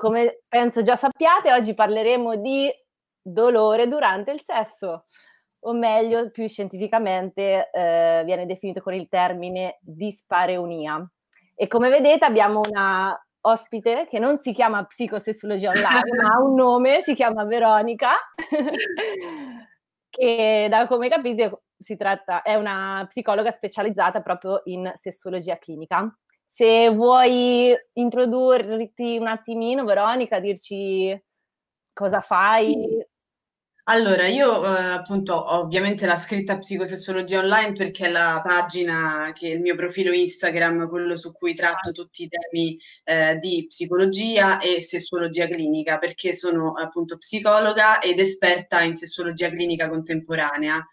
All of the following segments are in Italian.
Come penso già sappiate, oggi parleremo di dolore durante il sesso, o meglio, più scientificamente eh, viene definito con il termine dispareunia. E come vedete abbiamo una ospite che non si chiama psicosessologia online, ma ha un nome, si chiama Veronica, che da come capite tratta, è una psicologa specializzata proprio in sessologia clinica. Se vuoi introdurti un attimino, Veronica, dirci cosa fai. Sì. Allora, io eh, appunto ho ovviamente la scritta psicosessologia online perché è la pagina che è il mio profilo Instagram, quello su cui tratto tutti i temi eh, di psicologia e sessuologia clinica, perché sono appunto psicologa ed esperta in sessuologia clinica contemporanea.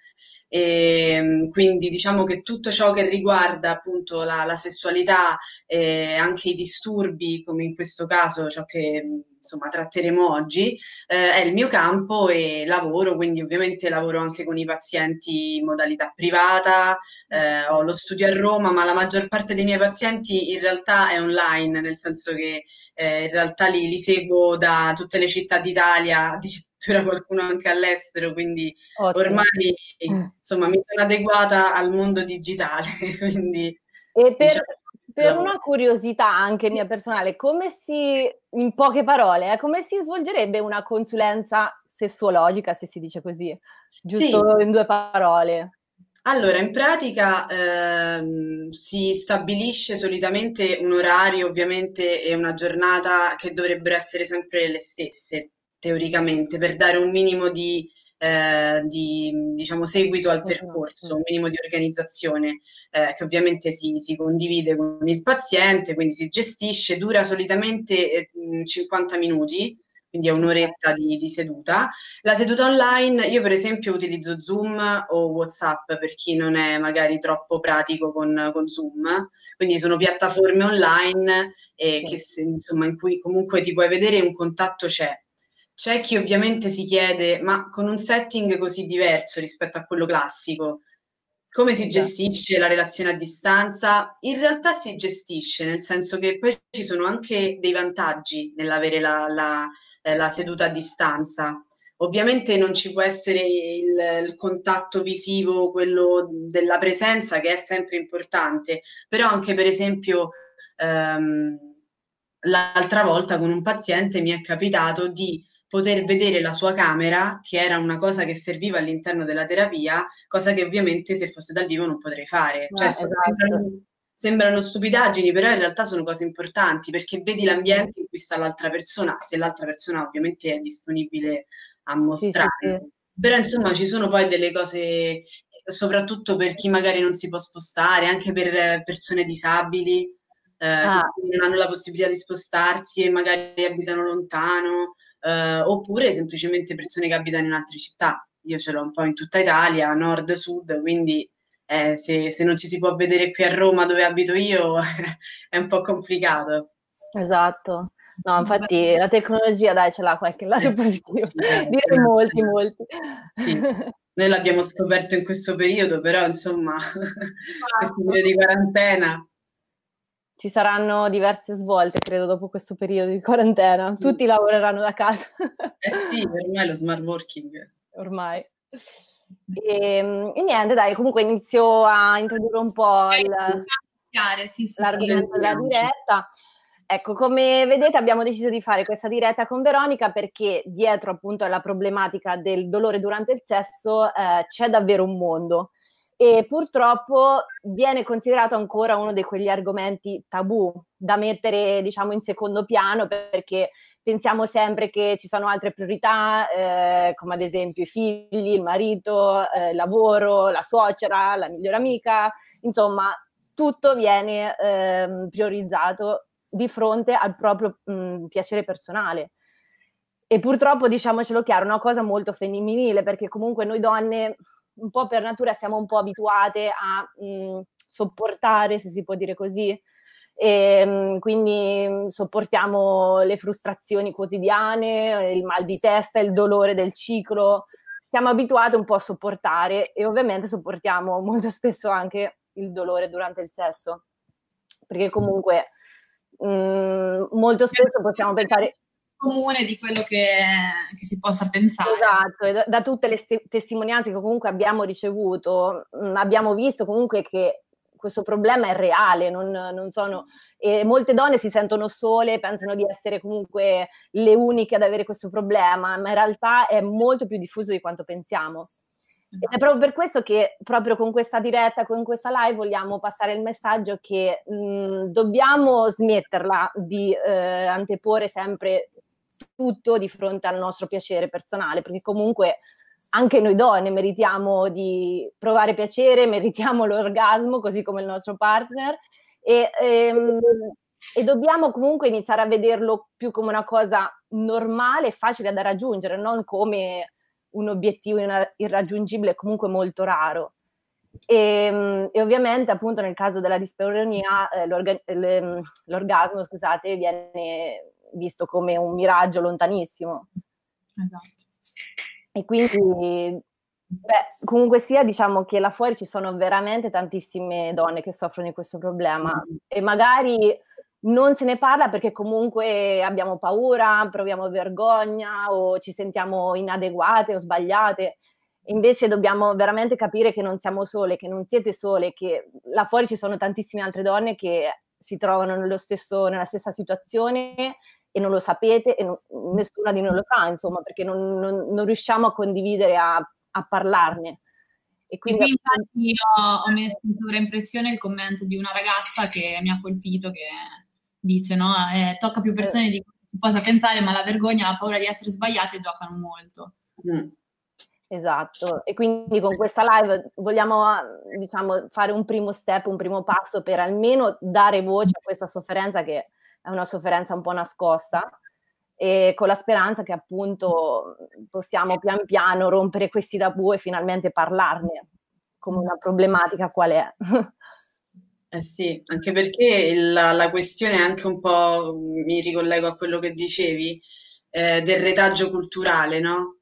E, ehm, quindi diciamo che tutto ciò che riguarda appunto la, la sessualità, eh, anche i disturbi, come in questo caso ciò che insomma tratteremo oggi, eh, è il mio campo e lavoro, quindi ovviamente lavoro anche con i pazienti in modalità privata, eh, ho lo studio a Roma, ma la maggior parte dei miei pazienti in realtà è online, nel senso che eh, in realtà li, li, seguo da tutte le città d'Italia, addirittura qualcuno anche all'estero, quindi Ottimo. ormai mm. insomma mi sono adeguata al mondo digitale. Quindi, e per, diciamo, per una curiosità anche mia personale, come si, in poche parole, eh, come si svolgerebbe una consulenza sessuologica, se si dice così, giusto sì. in due parole? Allora, in pratica ehm, si stabilisce solitamente un orario, ovviamente, e una giornata che dovrebbero essere sempre le stesse, teoricamente, per dare un minimo di, eh, di diciamo, seguito al percorso, un minimo di organizzazione, eh, che ovviamente si, si, condivide con il paziente, quindi si gestisce, dura solitamente eh, 50 minuti quindi è un'oretta di, di, seduta. La seduta online, io per esempio utilizzo Zoom o WhatsApp per chi non è magari troppo pratico con, con Zoom, quindi sono piattaforme online eh, sì. che, insomma, in cui comunque ti puoi vedere un contatto c'è. C'è chi ovviamente si chiede, ma con un setting così diverso rispetto a quello classico, come si esatto. gestisce la relazione a distanza? In realtà si gestisce, nel senso che poi ci sono anche dei vantaggi nell'avere la, la eh, la seduta a distanza. Ovviamente non ci può essere il, il, contatto visivo, quello della presenza, che è sempre importante, però anche per esempio ehm, l'altra volta con un paziente mi è capitato di poter vedere la sua camera, che era una cosa che serviva all'interno della terapia, cosa che ovviamente se fosse dal vivo non potrei fare. Cioè, esatto sembrano stupidaggini, però in realtà sono cose importanti perché vedi l'ambiente in cui sta l'altra persona, se l'altra persona ovviamente è disponibile a mostrare. Sì, sì, sì. Però insomma ci sono poi delle cose, soprattutto per chi magari non si può spostare, anche per persone disabili. Eh, ah. non hanno la possibilità di spostarsi e magari abitano lontano, eh, oppure semplicemente persone che abitano in altre città. Io ce l'ho un po' in tutta Italia, nord-sud, quindi eh, se, se, non ci si può vedere qui a Roma dove abito io è un po' complicato. Esatto. No, infatti la tecnologia dai ce l'ha qualche lato positivo, sì, direi molti, molti. Sì. Noi l'abbiamo scoperto in questo periodo, però insomma, questo periodo di quarantena. Ci saranno diverse svolte, credo, dopo questo periodo di quarantena. Tutti lavoreranno da casa. eh sì, ormai lo smart working. Ormai. E, ehm, e, niente, dai, comunque inizio a introdurre un po' il, sì, sì, l'argomento sì, della diretta. Ecco, come vedete abbiamo deciso di fare questa diretta con Veronica perché dietro appunto alla problematica del dolore durante il sesso eh, c'è davvero un mondo e purtroppo viene considerato ancora uno di quegli argomenti tabù da mettere diciamo in secondo piano perché pensiamo sempre che ci sono altre priorità, eh, come ad esempio i figli, il marito, eh, il lavoro, la suocera, la migliore amica, insomma, tutto viene eh, priorizzato di fronte al proprio mh, piacere personale. E purtroppo, diciamocelo chiaro, è una cosa molto femminile, perché comunque noi donne, un po' per natura, siamo un po' abituate a mh, sopportare, se si può dire così, e, quindi sopportiamo le frustrazioni quotidiane, il mal di testa, il dolore del ciclo, siamo abituati un po' a sopportare e ovviamente sopportiamo molto spesso anche il dolore durante il sesso, perché comunque mh, molto spesso possiamo pensare comune di quello che, che, si possa pensare. Esatto, da, da tutte le st- testimonianze che comunque abbiamo ricevuto, mh, abbiamo visto comunque che questo problema è reale, non, non sono, e molte donne si sentono sole, pensano di essere comunque le uniche ad avere questo problema, ma in realtà è molto più diffuso di quanto pensiamo. Esatto. Ed è proprio per questo che proprio con questa diretta, con questa live vogliamo passare il messaggio che mh, dobbiamo smetterla di eh, anteporre sempre tutto di fronte al nostro piacere personale, perché comunque anche noi donne meritiamo di provare piacere, meritiamo l'orgasmo, così come il nostro partner, e, ehm, e dobbiamo comunque iniziare a vederlo più come una cosa normale facile da raggiungere, non come un obiettivo irraggiungibile, comunque molto raro. E, ehm, e, ovviamente appunto nel caso della dispareunia eh, l'orgasmo scusate, viene visto come un miraggio lontanissimo. Esatto. E quindi, beh, comunque sia, diciamo che là fuori ci sono veramente tantissime donne che soffrono di questo problema mm-hmm. e magari non se ne parla perché comunque abbiamo paura, proviamo vergogna o ci sentiamo inadeguate o sbagliate. Invece dobbiamo veramente capire che non siamo sole, che non siete sole, che là fuori ci sono tantissime altre donne che si trovano stesso, nella stessa situazione e non lo sapete e non, nessuna di noi lo sa, insomma, perché non, non, non riusciamo a condividere, a, a parlarne. E quindi, e infatti io ho messo in sovraimpressione il commento di una ragazza che mi ha colpito, che dice, no, eh, tocca più persone di cui si possa pensare, ma la vergogna, la paura di essere sbagliate giocano molto. Mm. Esatto, e quindi con questa live vogliamo diciamo, fare un primo step, un primo passo per almeno dare voce a questa sofferenza che è una sofferenza un po' nascosta e con la speranza che appunto possiamo pian piano rompere questi tabù e finalmente parlarne come una problematica qual è. Eh sì, anche perché la, la questione è anche un po', mi ricollego a quello che dicevi, eh, del retaggio culturale, no?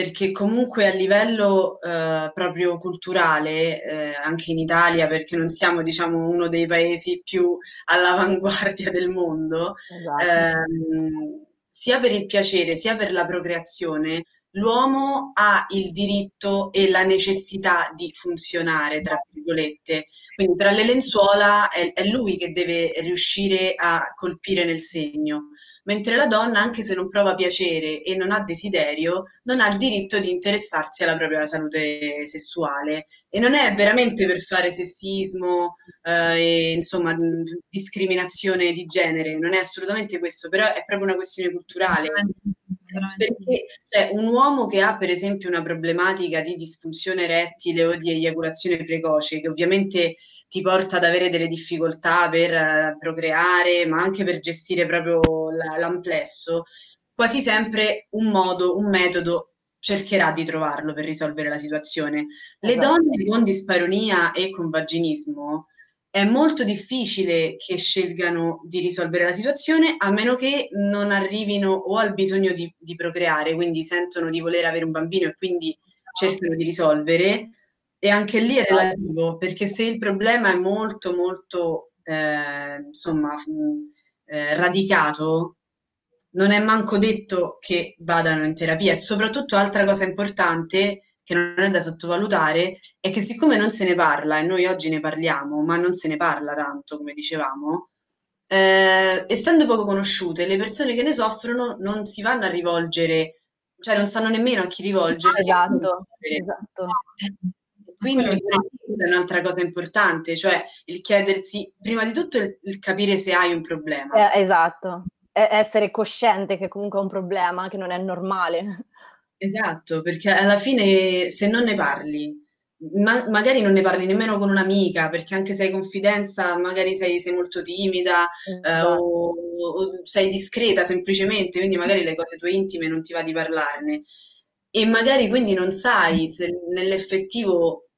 Perché comunque a livello eh, proprio culturale, eh, anche in Italia, perché non siamo diciamo uno dei paesi più all'avanguardia del mondo, esatto. ehm, sia per il piacere sia per la procreazione, l'uomo ha il diritto e la necessità di funzionare, tra virgolette. Quindi tra le lenzuola è, è lui che deve riuscire a colpire nel segno mentre la donna, anche se non prova piacere e non ha desiderio, non ha il diritto di interessarsi alla propria salute sessuale. E non è veramente per fare sessismo eh, e insomma discriminazione di genere, non è assolutamente questo, però è proprio una questione culturale. Perché cioè, un uomo che ha per esempio una problematica di disfunzione erettile o di eiaculazione precoce, che ovviamente ti porta ad avere delle difficoltà per uh, procreare, ma anche per gestire proprio la, l'amplesso, quasi sempre un modo, un metodo cercherà di trovarlo per risolvere la situazione. Le esatto. donne con disparonia e con vaginismo è molto difficile che scelgano di risolvere la situazione a meno che non arrivino o al bisogno di, di procreare, quindi sentono di voler avere un bambino e quindi cercano di risolvere, e anche lì è relativo, perché se il problema è molto, molto, eh, insomma, eh, radicato, non è manco detto che vadano in terapia. E soprattutto, altra cosa importante, che non è da sottovalutare, è che siccome non se ne parla, e noi oggi ne parliamo, ma non se ne parla tanto, come dicevamo, eh, essendo poco conosciute, le persone che ne soffrono non si vanno a rivolgere, cioè non sanno nemmeno a chi rivolgersi. Esatto, esatto. Quindi è un'altra cosa importante, cioè il chiedersi, prima di tutto, il, il capire se hai un problema. Eh, esatto, è essere cosciente che comunque è un problema, che non è normale. Esatto, perché alla fine se non ne parli, ma- magari non ne parli nemmeno con un'amica, perché anche se hai confidenza, magari sei, sei molto timida eh, Esatto. o, o sei discreta semplicemente, quindi magari le cose tue intime non ti va di parlarne. E magari quindi non sai se nell'effettivo,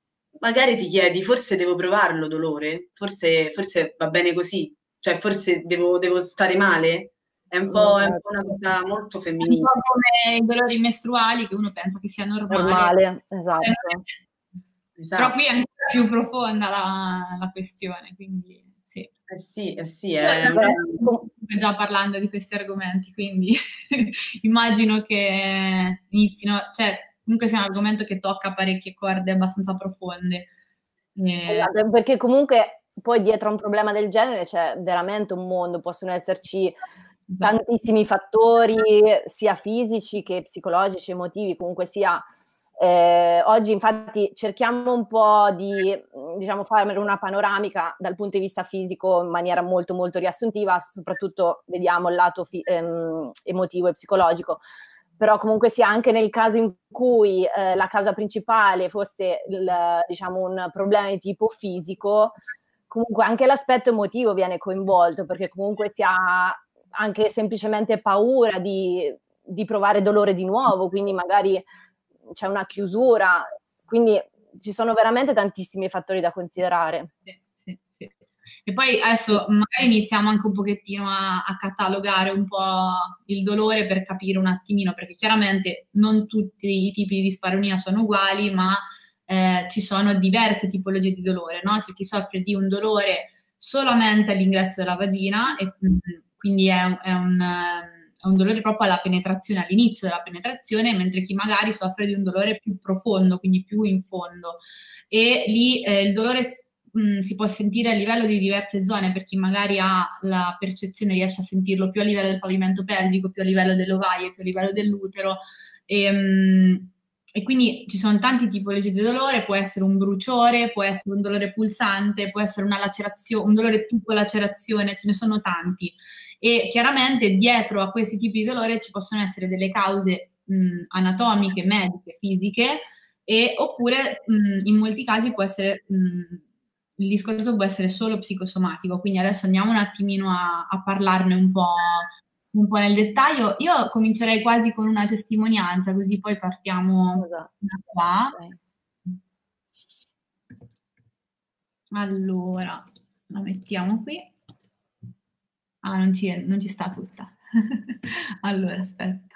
magari ti chiedi, forse devo provarlo dolore? Forse, forse va bene così? Cioè, forse devo, devo stare male? È un po', è un po' una cosa molto È un femminile. po' come i dolori mestruali che uno pensa che sia normale. Normale, esatto. Esatto. Però qui è ancora più profonda la, la questione, quindi sì. Eh sì, eh sì, è Beh, già parlando di questi argomenti, quindi immagino che inizino, cioè comunque sia un argomento che tocca parecchie corde abbastanza profonde. E- Esatto, perché comunque poi dietro a un problema del genere c'è veramente un mondo, possono esserci tantissimi fattori, sia fisici che psicologici, emotivi, comunque sia. Eh, oggi infatti cerchiamo un po' di diciamo, fare una panoramica dal punto di vista fisico in maniera molto molto riassuntiva, soprattutto vediamo il lato fi- ehm, emotivo e psicologico, però comunque sia anche nel caso in cui eh, la causa principale fosse il, diciamo, un problema di tipo fisico, comunque anche l'aspetto emotivo viene coinvolto perché comunque si ha anche semplicemente paura di, di provare dolore di nuovo, quindi magari c'è una chiusura, quindi ci sono veramente tantissimi fattori da considerare. Sì. E poi adesso magari iniziamo anche un pochettino a, a catalogare un po' il dolore per capire un attimino, perché chiaramente non tutti i tipi di disparonia sono uguali, ma eh, ci sono diverse tipologie di dolore, no? C'è chi soffre di un dolore solamente all'ingresso della vagina e mm, quindi è, è un, è un dolore proprio alla penetrazione, all'inizio della penetrazione, mentre chi magari soffre di un dolore più profondo, quindi più in fondo. E lì eh, il dolore mh, si può sentire a livello di diverse zone, per chi magari ha la percezione, riesce a sentirlo più a livello del pavimento pelvico, più a livello delle ovaie, più a livello dell'utero. E, mh, e quindi ci sono tanti tipologie di dolore, può essere un bruciore, può essere un dolore pulsante, può essere una lacerazione, un dolore tipo lacerazione, ce ne sono tanti. E chiaramente dietro a questi tipi di dolore ci possono essere delle cause mh, anatomiche, mediche, fisiche, e, oppure mh, in molti casi può essere, mh, il discorso può essere solo psicosomatico. Quindi adesso andiamo un attimino a, a parlarne un po', un po' nel dettaglio. Io comincerei quasi con una testimonianza, così poi partiamo Esatto. da qua. Allora, la mettiamo qui. Ah, non ci, non ci sta tutta. allora, aspetta.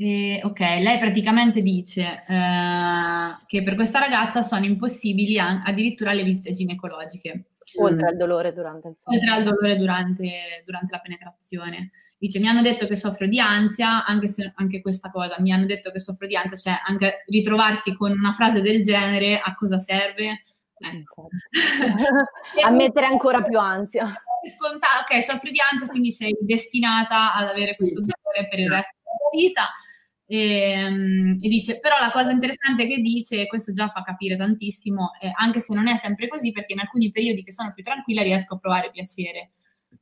E, ok, lei praticamente dice eh, che per questa ragazza sono impossibili an- addirittura le visite ginecologiche, Oltre al dolore durante il sesso. oltre al dolore durante, durante la penetrazione. Dice, mi hanno detto che soffro di ansia, anche se anche questa cosa, mi hanno detto che soffro di ansia, cioè anche ritrovarsi con una frase del genere, a cosa serve? Ecco. a mettere ancora più ansia. Scontato, ok, soffri di ansia, quindi sei destinata ad avere questo dolore per il resto della vita. E, e, dice, però la cosa interessante che dice, e questo già fa capire tantissimo, eh, anche se non è sempre così, perché in alcuni periodi che sono più tranquilla riesco a provare piacere.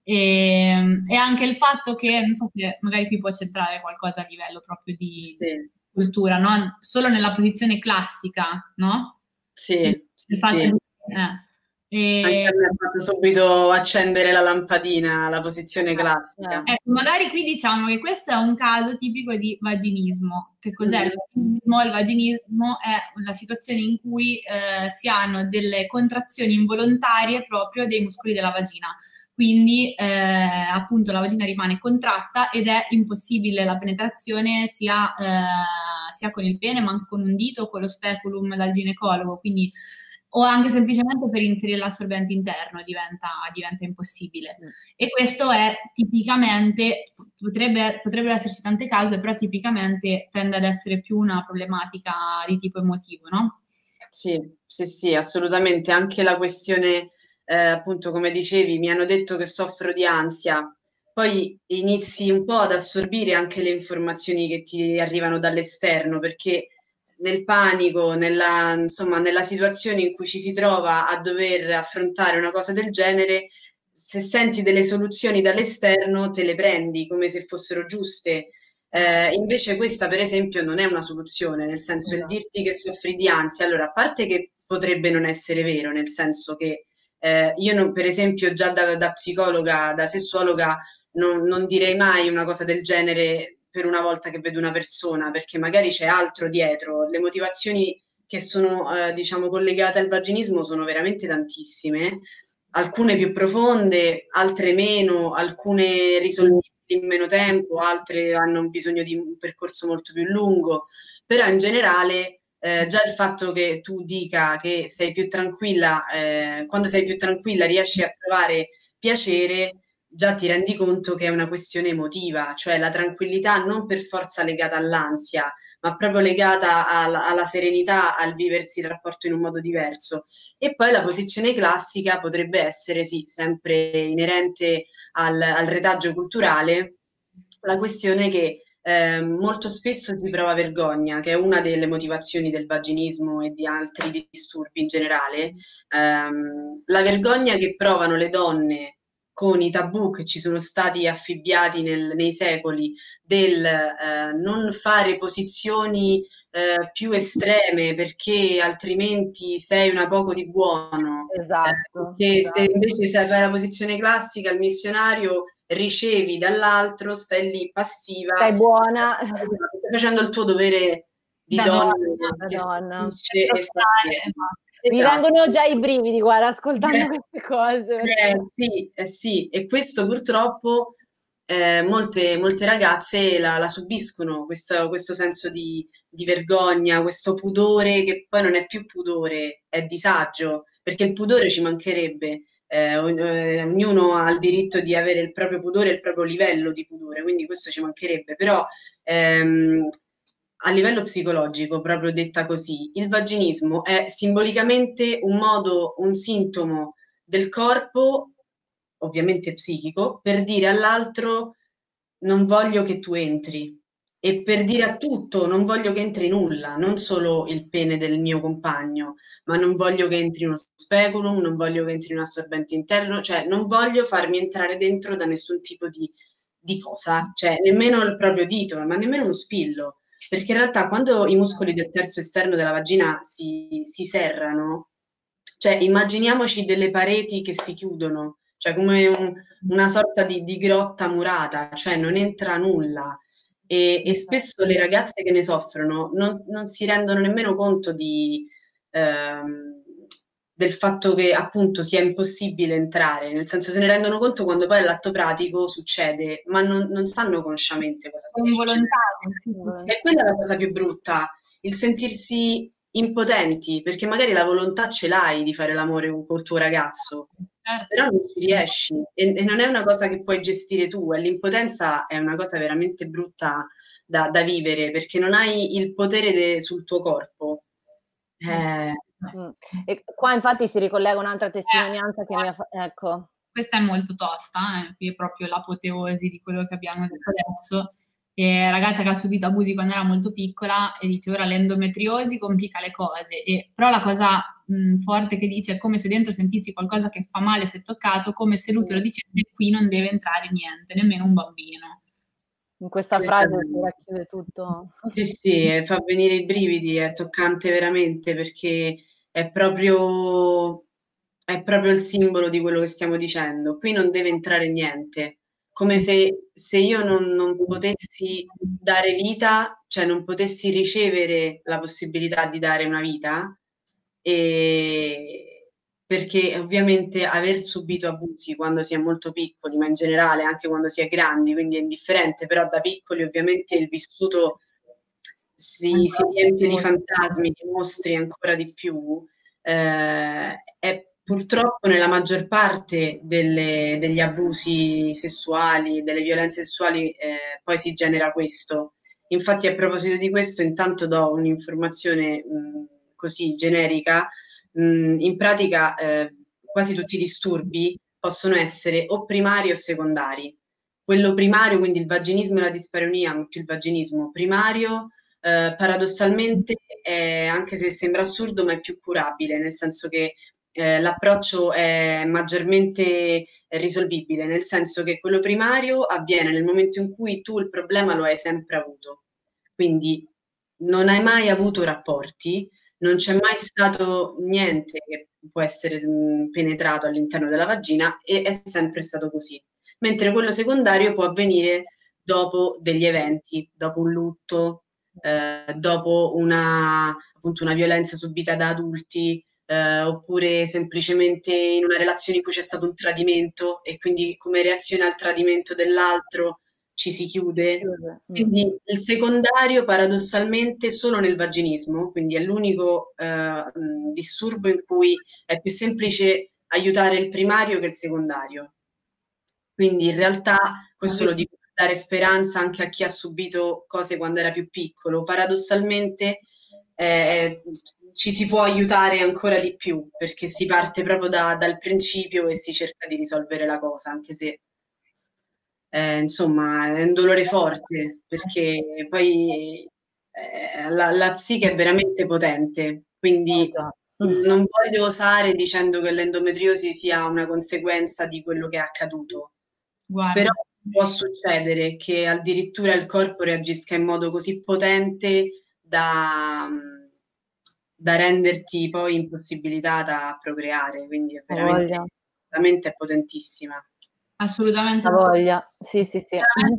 E, e anche il fatto che, non so se magari qui può centrare qualcosa a livello proprio di Sì. cultura, no? Solo nella posizione classica, no? Sì, sì, Il fatto sì. di- eh. E- Anche me ha fatto subito accendere la lampadina, la posizione classica. Ecco, magari qui diciamo che questo è un caso tipico di vaginismo. Che cos'è il Mm. vaginismo? Il vaginismo è la situazione in cui eh, si hanno delle contrazioni involontarie proprio dei muscoli della vagina. Quindi eh, appunto la vagina rimane contratta ed è impossibile la penetrazione sia, eh, sia con il pene ma anche con un dito o con lo speculum dal ginecologo. Quindi o anche semplicemente per inserire l'assorbente interno diventa, diventa impossibile. E questo è tipicamente, potrebbe, potrebbero esserci tante cause, però tipicamente tende ad essere più una problematica di tipo emotivo, no? Sì, sì, sì, assolutamente. Anche la questione, eh, appunto, come dicevi, mi hanno detto che soffro di ansia. Poi inizi un po' ad assorbire anche le informazioni che ti arrivano dall'esterno, perché nel panico, nella, insomma, nella situazione in cui ci si trova a dover affrontare una cosa del genere, se senti delle soluzioni dall'esterno, te le prendi come se fossero giuste. Eh, invece questa, per esempio, non è una soluzione, nel senso il esatto. dirti che soffri di ansia, allora a parte che potrebbe non essere vero, nel senso che eh, io non, per esempio già da, da psicologa, da sessuologa, non, non, direi mai una cosa del genere per una volta che vedo una persona, perché magari c'è altro dietro. Le motivazioni che sono, eh, diciamo, collegate al vaginismo sono veramente tantissime, alcune più profonde, altre meno, alcune risolvibili in meno tempo, altre hanno bisogno di un percorso molto più lungo, però in generale eh, già il fatto che tu dica che sei più tranquilla, eh, quando sei più tranquilla riesci a provare piacere, già ti rendi conto che è una questione emotiva, cioè la tranquillità non per forza legata all'ansia, ma proprio legata alla, alla serenità, al viversi il rapporto in un modo diverso. E poi la posizione classica potrebbe essere, sì, sempre inerente al, al retaggio culturale, la questione che eh, molto spesso si prova vergogna, che è una delle motivazioni del vaginismo e di altri disturbi in generale. Eh, la vergogna che provano le donne con i tabù che ci sono stati affibbiati nel, nei secoli del eh, non fare posizioni eh, più estreme perché altrimenti sei una poco di buono. Esatto. Eh, esatto. se invece se fai la posizione classica, il missionario ricevi dall'altro, stai lì passiva. Stai buona. Stai facendo il tuo dovere di da donna. donna. donna. Mi esatto. Vengono già i brividi, guarda, ascoltando eh, queste cose. Eh, sì, eh, sì, e questo purtroppo eh, molte, molte, ragazze la, la subiscono, questo, questo senso di, di, vergogna, questo pudore che poi non è più pudore, è disagio, perché il pudore ci mancherebbe. Eh, eh, ognuno ha il diritto di avere il proprio pudore, il proprio livello di pudore, quindi questo ci mancherebbe, però ehm, a livello psicologico, proprio detta così, il vaginismo è simbolicamente un modo, un sintomo del corpo, ovviamente psichico, per dire all'altro non voglio che tu entri. E per dire a tutto non voglio che entri nulla, non solo il pene del mio compagno, ma non voglio che entri uno speculum, non voglio che entri un assorbente interno, cioè non voglio farmi entrare dentro da nessun tipo di, di cosa, cioè nemmeno il proprio dito, ma nemmeno uno spillo perché in realtà quando i muscoli del terzo esterno della vagina si, si serrano, cioè immaginiamoci delle pareti che si chiudono, cioè come un, una sorta di, di, grotta murata, cioè non entra nulla. E, e spesso le ragazze che ne soffrono non, non si rendono nemmeno conto di, ehm, del fatto che appunto sia impossibile entrare, nel senso se ne rendono conto quando poi l'atto pratico succede, ma non, non sanno consciamente cosa sta succedendo. E quella è la cosa più brutta, il sentirsi impotenti, perché magari la volontà ce l'hai di fare l'amore col tuo ragazzo, certo. però non ci riesci e, e, non è una cosa che puoi gestire tu, e l'impotenza è una cosa veramente brutta da, da vivere, perché non hai il potere de, sul tuo corpo. Eh. E qua infatti si ricollega un'altra testimonianza eh, che mi ha fatto. Ecco. Questa è molto tosta, eh? qui è proprio l'apoteosi di quello che abbiamo detto adesso. E ragazza che ha subito abusi quando era molto piccola e dice ora l'endometriosi complica le cose. E, però la cosa mh, forte che dice è come se dentro sentissi qualcosa che fa male se toccato, come se l'utero dicesse qui non deve entrare niente, nemmeno un bambino. In questa frase si racchiude tutto. Sì, sì, fa venire i brividi, è toccante veramente perché è proprio, è proprio il simbolo di quello che stiamo dicendo. Qui non deve entrare niente, come se, se io non, non potessi dare vita, cioè non potessi ricevere la possibilità di dare una vita, e, perché ovviamente aver subito abusi quando si è molto piccoli, ma in generale anche quando si è grandi, quindi è indifferente, però da piccoli ovviamente il vissuto si, si riempie di fantasmi, di mostri ancora di più, eh, è purtroppo nella maggior parte delle, degli abusi sessuali, delle violenze sessuali, eh, poi si genera questo. Infatti a proposito di questo, intanto do un'informazione mh, così generica mh, in pratica eh, quasi tutti i disturbi possono essere o primari o secondari. Quello primario, quindi il vaginismo e la dispareunia, più il vaginismo primario, eh, paradossalmente, è, anche se sembra assurdo, ma è più curabile, nel senso che eh, l'approccio è maggiormente risolvibile, nel senso che quello primario avviene nel momento in cui tu il problema lo hai sempre avuto. Quindi non hai mai avuto rapporti, non c'è mai stato niente che può essere mm, penetrato all'interno della vagina e è sempre stato così. Mentre quello secondario può avvenire dopo degli eventi, dopo un lutto, eh, dopo una, appunto, una violenza subita da adulti, eh, oppure semplicemente in una relazione in cui c'è stato un tradimento e quindi come reazione al tradimento dell'altro ci si chiude. Quindi il secondario paradossalmente solo nel vaginismo, quindi è l'unico eh, disturbo in cui è più semplice aiutare il primario che il secondario. Quindi in realtà questo lo dico dare speranza anche a chi ha subito cose quando era più piccolo. Paradossalmente eh, ci si può aiutare ancora di più perché si parte proprio da, dal principio e si cerca di risolvere la cosa, anche se eh, insomma è un dolore forte perché poi eh, la, la, psiche è veramente potente, quindi non voglio osare dicendo che l'endometriosi sia una conseguenza di quello che è accaduto, Guarda. però può succedere che addirittura il corpo reagisca in modo così potente da, da renderti poi impossibilitata a procreare, quindi è veramente, veramente potentissima. Assolutamente. La voglia, sì, sì, sì. Non,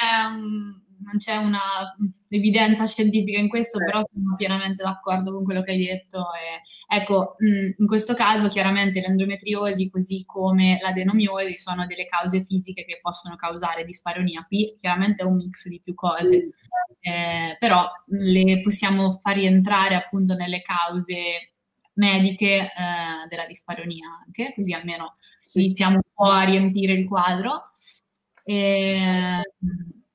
è, non c'è una evidenza scientifica in questo, però sono pienamente d'accordo con quello che hai detto. E, ecco, in questo caso chiaramente l'endometriosi, così come l'adenomiosi, sono delle cause fisiche che possono causare disparonia. Qui chiaramente è un mix di più cose, eh, però le possiamo far rientrare appunto nelle cause mediche eh, della disparonia anche, così almeno sì. iniziamo un po' a riempire il quadro. E...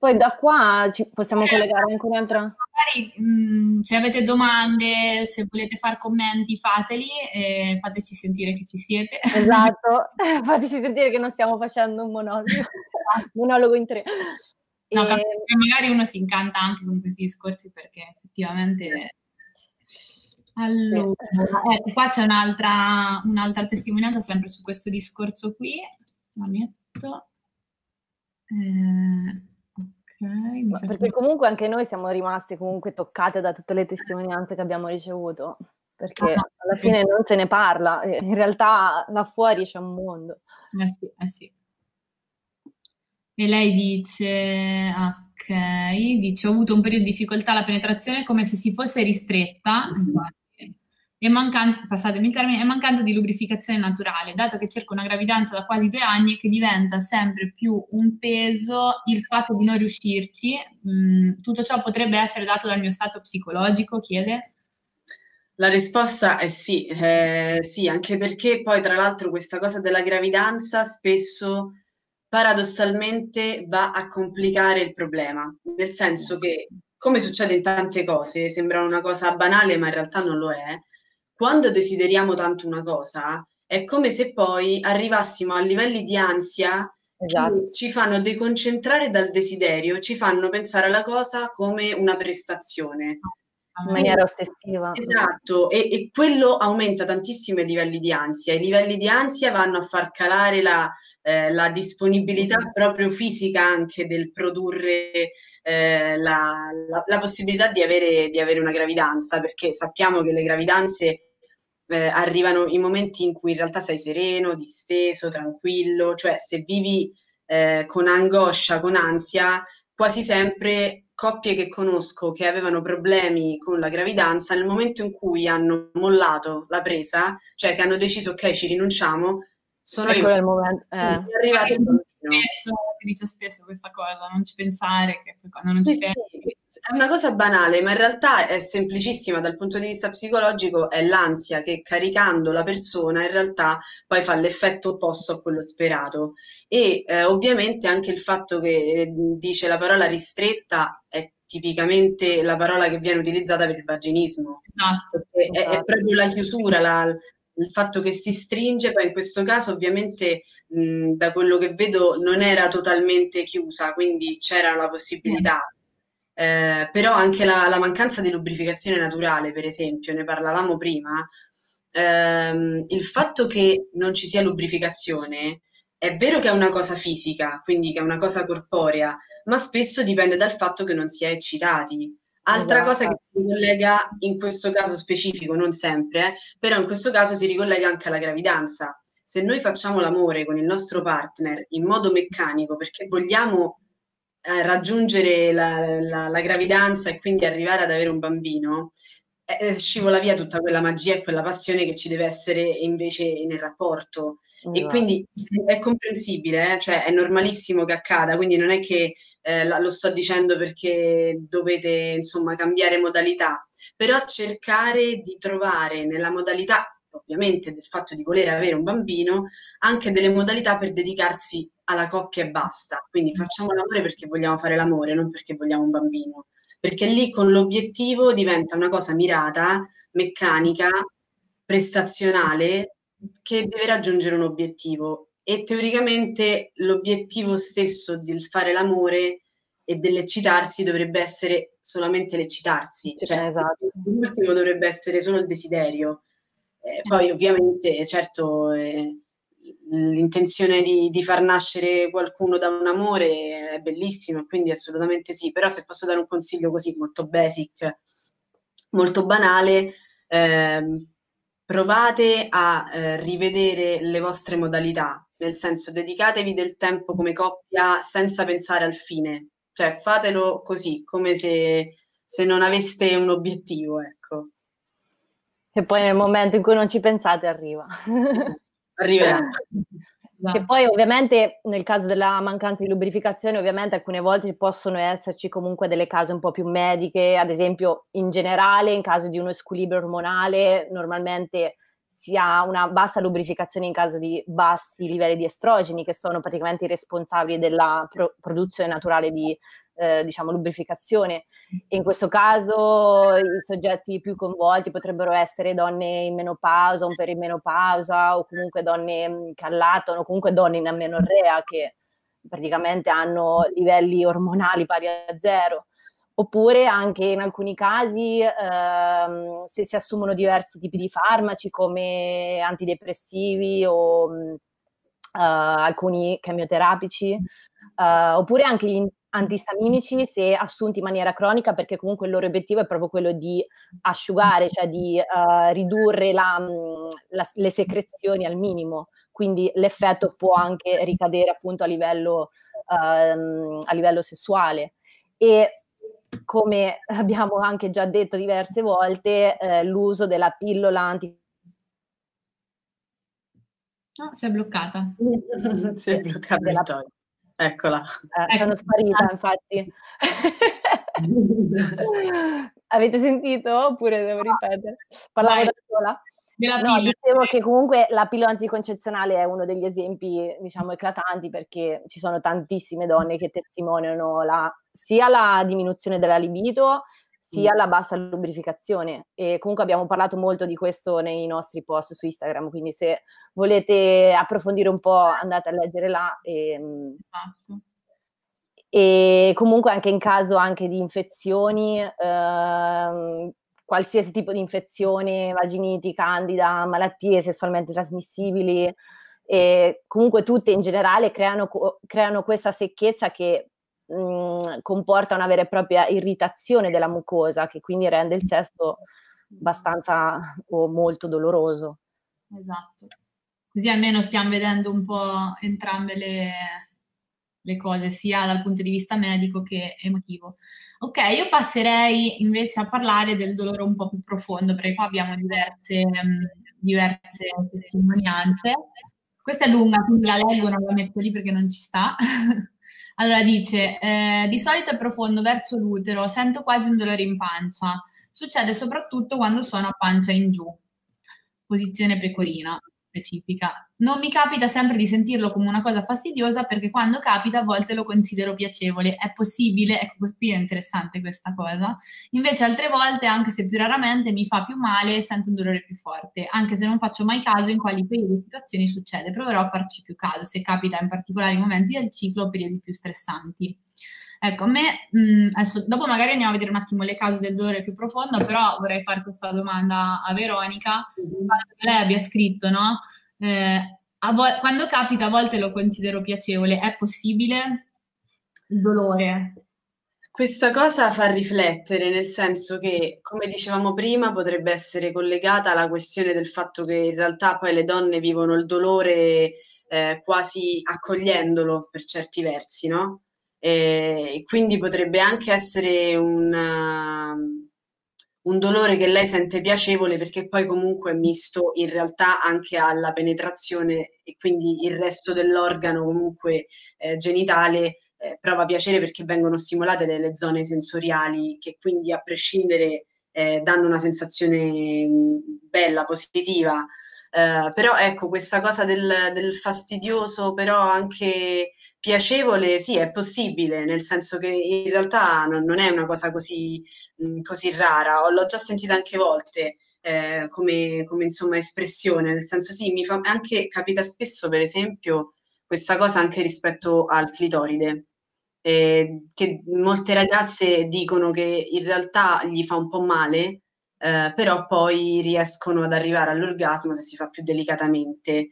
Poi da qua ci possiamo eh, collegare anche un'altra. Magari mh, mm, se avete domande, se volete fare commenti, fateli e fateci sentire che ci siete. Esatto, fateci sentire che non stiamo facendo un monologo, monologo in tre. No, e... magari uno si incanta anche con questi discorsi perché effettivamente allora, ecco, qua c'è un'altra, un'altra testimonianza sempre su questo discorso qui. La metto. Eh, ok. Perché comunque anche noi siamo rimasti comunque toccate da tutte le testimonianze che abbiamo ricevuto. Perché ah, alla fine non se ne parla, in realtà là fuori c'è un mondo. Eh sì, eh sì. E lei dice, ok, dice ho avuto un periodo di difficoltà alla penetrazione come se si fosse ristretta, infatti, e mancanza, passatemi il termine, e mancanza di lubrificazione naturale, dato che cerco una gravidanza da quasi due anni e che diventa sempre più un peso il fatto di non riuscirci. Mm, tutto ciò potrebbe essere dato dal mio stato psicologico, chiede? La risposta è sì, eh, sì, anche perché poi tra l'altro questa cosa della gravidanza spesso paradossalmente va a complicare il problema, nel senso che come succede in tante cose, sembra una cosa banale ma in realtà non lo è, quando desideriamo tanto una cosa, è come se poi arrivassimo a livelli di ansia esatto. che ci fanno deconcentrare dal desiderio, ci fanno pensare alla cosa come una prestazione. In maniera ossessiva. Esatto, e, e, quello aumenta tantissimo i livelli di ansia. I livelli di ansia vanno a far calare la, eh, la disponibilità proprio fisica anche del produrre eh, la, la, la, possibilità di avere, di avere una gravidanza, perché sappiamo che le gravidanze eh, arrivano i momenti in cui in realtà sei sereno, disteso, tranquillo, cioè se vivi eh, con angoscia, con ansia, quasi sempre coppie che conosco che avevano problemi con la gravidanza, nel momento in cui hanno mollato la presa, cioè che hanno deciso ok ci rinunciamo, sono ecco arrivati, momento, eh. sono arrivati spesso, si dice spesso questa cosa, non ci pensare che quando non ci sì, pensi... Sì, è una cosa banale, ma in realtà è semplicissima dal punto di vista psicologico, è l'ansia che caricando la persona in realtà poi fa l'effetto opposto a quello sperato. E eh, ovviamente anche il fatto che eh, dice la parola ristretta è tipicamente la parola che viene utilizzata per il vaginismo. Esatto. È, è, esatto. proprio la chiusura, la, il fatto che si stringe, poi in questo caso ovviamente mh, da quello che vedo non era totalmente chiusa, quindi c'era la possibilità. Eh, però anche la, la, mancanza di lubrificazione naturale, per esempio, ne parlavamo prima, ehm, il fatto che non ci sia lubrificazione è vero che è una cosa fisica, quindi che è una cosa corporea, ma spesso dipende dal fatto che non si è eccitati. Altra esatto. cosa che si ricollega in questo caso specifico, non sempre, eh, però in questo caso si ricollega anche alla gravidanza. Se noi facciamo l'amore con il nostro partner in modo meccanico perché vogliamo eh, raggiungere la, la, la, gravidanza e quindi arrivare ad avere un bambino, eh, eh, scivola via tutta quella magia e quella passione che ci deve essere invece nel rapporto. Esatto. E quindi è comprensibile, eh? cioè è normalissimo che accada, quindi non è che eh, lo sto dicendo perché dovete insomma cambiare modalità, però cercare di trovare nella modalità ovviamente del fatto di voler avere un bambino, anche delle modalità per dedicarsi alla coppia e basta. Quindi facciamo l'amore perché vogliamo fare l'amore, non perché vogliamo un bambino. Perché lì con l'obiettivo diventa una cosa mirata, meccanica, prestazionale, che deve raggiungere un obiettivo. E teoricamente l'obiettivo stesso del fare l'amore e dell'eccitarsi dovrebbe essere solamente l'eccitarsi, cioè esatto. l'ultimo dovrebbe essere solo il desiderio. Eh, poi ovviamente, certo, eh, l'intenzione di, di, far nascere qualcuno da un amore è bellissima, quindi assolutamente sì, però se posso dare un consiglio così molto basic, molto banale, eh, provate a eh, rivedere le vostre modalità, nel senso dedicatevi del tempo come coppia senza pensare al fine, cioè fatelo così, come se, se non aveste un obiettivo, ecco. E poi nel momento in cui non ci pensate arriva. Arriverà. Che poi ovviamente nel caso della mancanza di lubrificazione ovviamente alcune volte possono esserci comunque delle cause un po' più mediche, ad esempio in generale in caso di uno squilibrio ormonale normalmente si ha una bassa lubrificazione in caso di bassi livelli di estrogeni che sono praticamente i responsabili della pro- produzione naturale di eh, diciamo, lubrificazione. In questo caso i soggetti più coinvolti potrebbero essere donne in menopausa, un perimenopausa o comunque donne mm, che allattano, comunque donne in amenorrea che praticamente hanno livelli ormonali pari a zero. Oppure anche in alcuni casi ehm, se si assumono diversi tipi di farmaci come antidepressivi o uh, alcuni chemioterapici, uh, oppure anche gli antistaminici se assunti in maniera cronica perché comunque il loro obiettivo è proprio quello di asciugare, cioè di uh, ridurre la, mm, la, le secrezioni al minimo, quindi l'effetto può anche ricadere appunto a livello, uh, a livello sessuale. E come abbiamo anche già detto diverse volte, eh, l'uso della pillola anti No, si è bloccata. si è bloccata della, Eccola. Eh, sono sparita, infatti. Avete sentito? Oppure devo ripetere? Parlavo da sola? No, dicevo che comunque la pillola anticoncezionale è uno degli esempi, diciamo, eclatanti perché ci sono tantissime donne che testimoniano la, sia la diminuzione della libido sia la bassa lubrificazione. E comunque abbiamo parlato molto di questo nei nostri post su Instagram, quindi se volete approfondire un po' andate a leggere là. E, ehm, esatto. e comunque anche in caso anche di infezioni, ehm, qualsiasi tipo di infezione, vaginiti, candida, malattie sessualmente trasmissibili, e comunque tutte in generale creano, creano questa secchezza che comporta una vera e propria irritazione della mucosa, che quindi rende il sesso abbastanza o molto doloroso. Esatto. Così almeno stiamo vedendo un po' entrambe le, le cose, sia dal punto di vista medico che emotivo. Ok, io passerei invece a parlare del dolore un po' più profondo, perché qua abbiamo diverse, diverse testimonianze. Questa è lunga, quindi la leggo, non la metto lì perché non ci sta. Allora dice, eh, di solito è profondo verso l'utero, sento quasi un dolore in pancia. Succede soprattutto quando sono a pancia in giù, posizione pecorina specifica. Non mi capita sempre di sentirlo come una cosa fastidiosa perché quando capita a volte lo considero piacevole. È possibile, ecco qui è interessante questa cosa. Invece altre volte, anche se più raramente, mi fa più male e sento un dolore più forte, anche se non faccio mai caso in quali periodi e situazioni succede. Proverò a farci più caso se capita in particolari momenti del ciclo o periodi più stressanti. Ecco, a me, mh, adesso, dopo magari andiamo a vedere un attimo le cause del dolore più profondo, però vorrei fare questa domanda a Veronica, mm-hmm. lei abbia scritto, no? Eh, vo- quando capita a volte lo considero piacevole, è possibile il dolore? Questa cosa fa riflettere, nel senso che, come dicevamo prima, potrebbe essere collegata alla questione del fatto che in realtà poi le donne vivono il dolore eh, quasi accogliendolo per certi versi, no? E quindi potrebbe anche essere un, un dolore che lei sente piacevole perché poi comunque è misto in realtà anche alla penetrazione e quindi il resto dell'organo comunque eh, genitale eh, prova piacere perché vengono stimolate delle zone sensoriali che quindi a prescindere eh, danno una sensazione mm, bella, positiva. Uh, però ecco, questa cosa del, del, fastidioso, però anche piacevole, sì, è possibile, nel senso che in realtà non, non è una cosa così, mh, così rara, l'ho già sentita anche volte. Eh, come, come, insomma espressione, nel senso sì, mi fa anche capita spesso, per esempio, questa cosa anche rispetto al clitoride, eh, che molte ragazze dicono che in realtà gli fa un po' male, eh, però poi riescono ad arrivare all'orgasmo se si fa più delicatamente.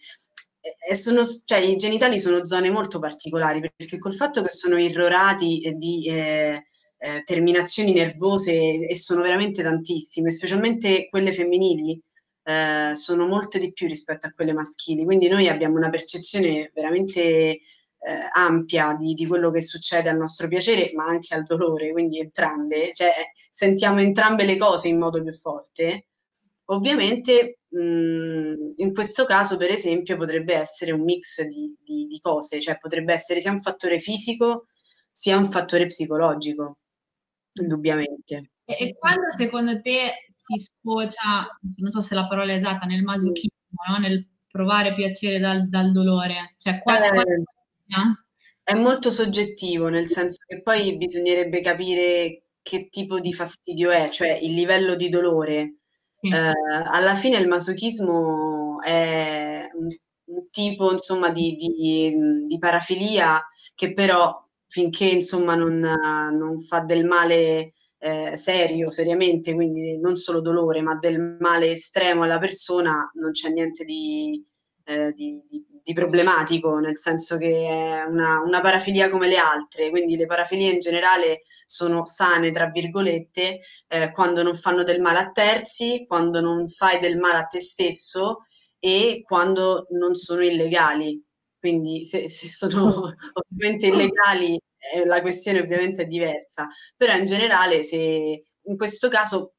E sono, cioè, I genitali sono zone molto particolari perché col fatto che sono irrorati di eh, eh, terminazioni nervose e sono veramente tantissime, specialmente quelle femminili, eh, sono molte di più rispetto a quelle maschili. Quindi noi abbiamo una percezione veramente eh, ampia di, di, quello che succede al nostro piacere, ma anche al dolore, quindi entrambe, cioè sentiamo entrambe le cose in modo più forte. Ovviamente mh, in questo caso, per esempio, potrebbe essere un mix di, di, di cose, cioè potrebbe essere sia un fattore fisico sia un fattore psicologico, indubbiamente. E, e quando secondo te si sfocia, non so se la parola è esatta, nel masochismo, no? nel provare piacere dal, dal dolore? Cioè, quando, eh, quando è molto soggettivo, nel senso che poi bisognerebbe capire che tipo di fastidio è, cioè il livello di dolore. Eh, alla fine il masochismo è un, tipo insomma di, di, di, parafilia che però finché insomma non, non fa del male eh, serio, seriamente, quindi non solo dolore, ma del male estremo alla persona, non c'è niente di, eh, di, di, problematico, nel senso che è una, una, parafilia come le altre, quindi le parafilie in generale sono sane, tra virgolette, eh, quando non fanno del male a terzi, quando non fai del male a te stesso e quando non sono illegali. Quindi se, se sono ovviamente illegali eh, la questione ovviamente è diversa, però in generale se in questo caso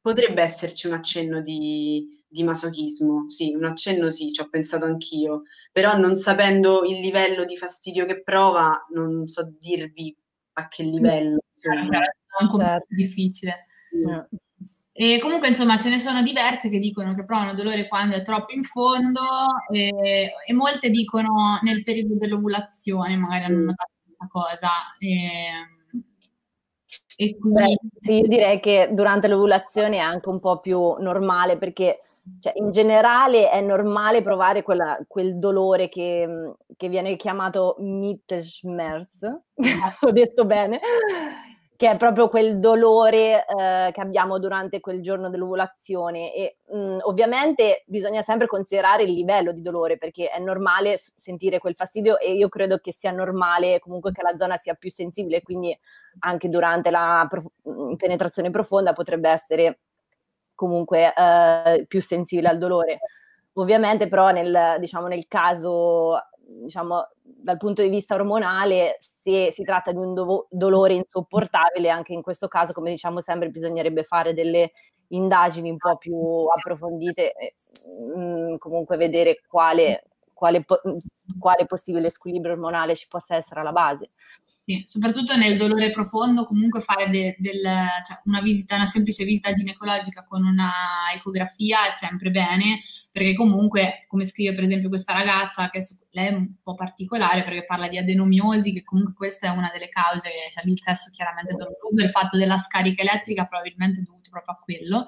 potrebbe esserci un accenno di, di masochismo, sì, un accenno sì, ci ho pensato anch'io, però non sapendo il livello di fastidio che prova, non so dirvi a che livello. Insomma. È un po' certo. difficile. Mm. E comunque, insomma, ce ne sono diverse che dicono che provano dolore quando è troppo in fondo e, e molte dicono nel periodo dell'ovulazione, magari hanno mm. notato questa cosa. E, e quindi... Beh, sì, io direi che durante l'ovulazione è anche un po' più normale perché cioè, in generale è normale provare quella, quel dolore che, che, viene chiamato Mittelschmerz, ho detto bene, che è proprio quel dolore eh, che abbiamo durante quel giorno dell'ovulazione e mh, ovviamente bisogna sempre considerare il livello di dolore perché è normale sentire quel fastidio e io credo che sia normale comunque che la zona sia più sensibile, quindi anche durante la prof- penetrazione profonda potrebbe essere comunque eh, più sensibile al dolore. Ovviamente però nel, diciamo, nel caso, diciamo, dal punto di vista ormonale, se si tratta di un do- dolore insopportabile, anche in questo caso, come diciamo sempre, bisognerebbe fare delle indagini un po' più approfondite, e, mh, mm, comunque vedere quale, quale, po- quale possibile squilibrio ormonale ci possa essere alla base. Sì, soprattutto nel dolore profondo, comunque fare de, del, cioè una visita, una semplice visita ginecologica con una ecografia è sempre bene, perché comunque, come scrive per esempio questa ragazza, che lei è un po' particolare perché parla di adenomiosi, che comunque questa è una delle cause, cioè il sesso chiaramente doloroso, il fatto della scarica elettrica probabilmente è dovuto proprio a quello,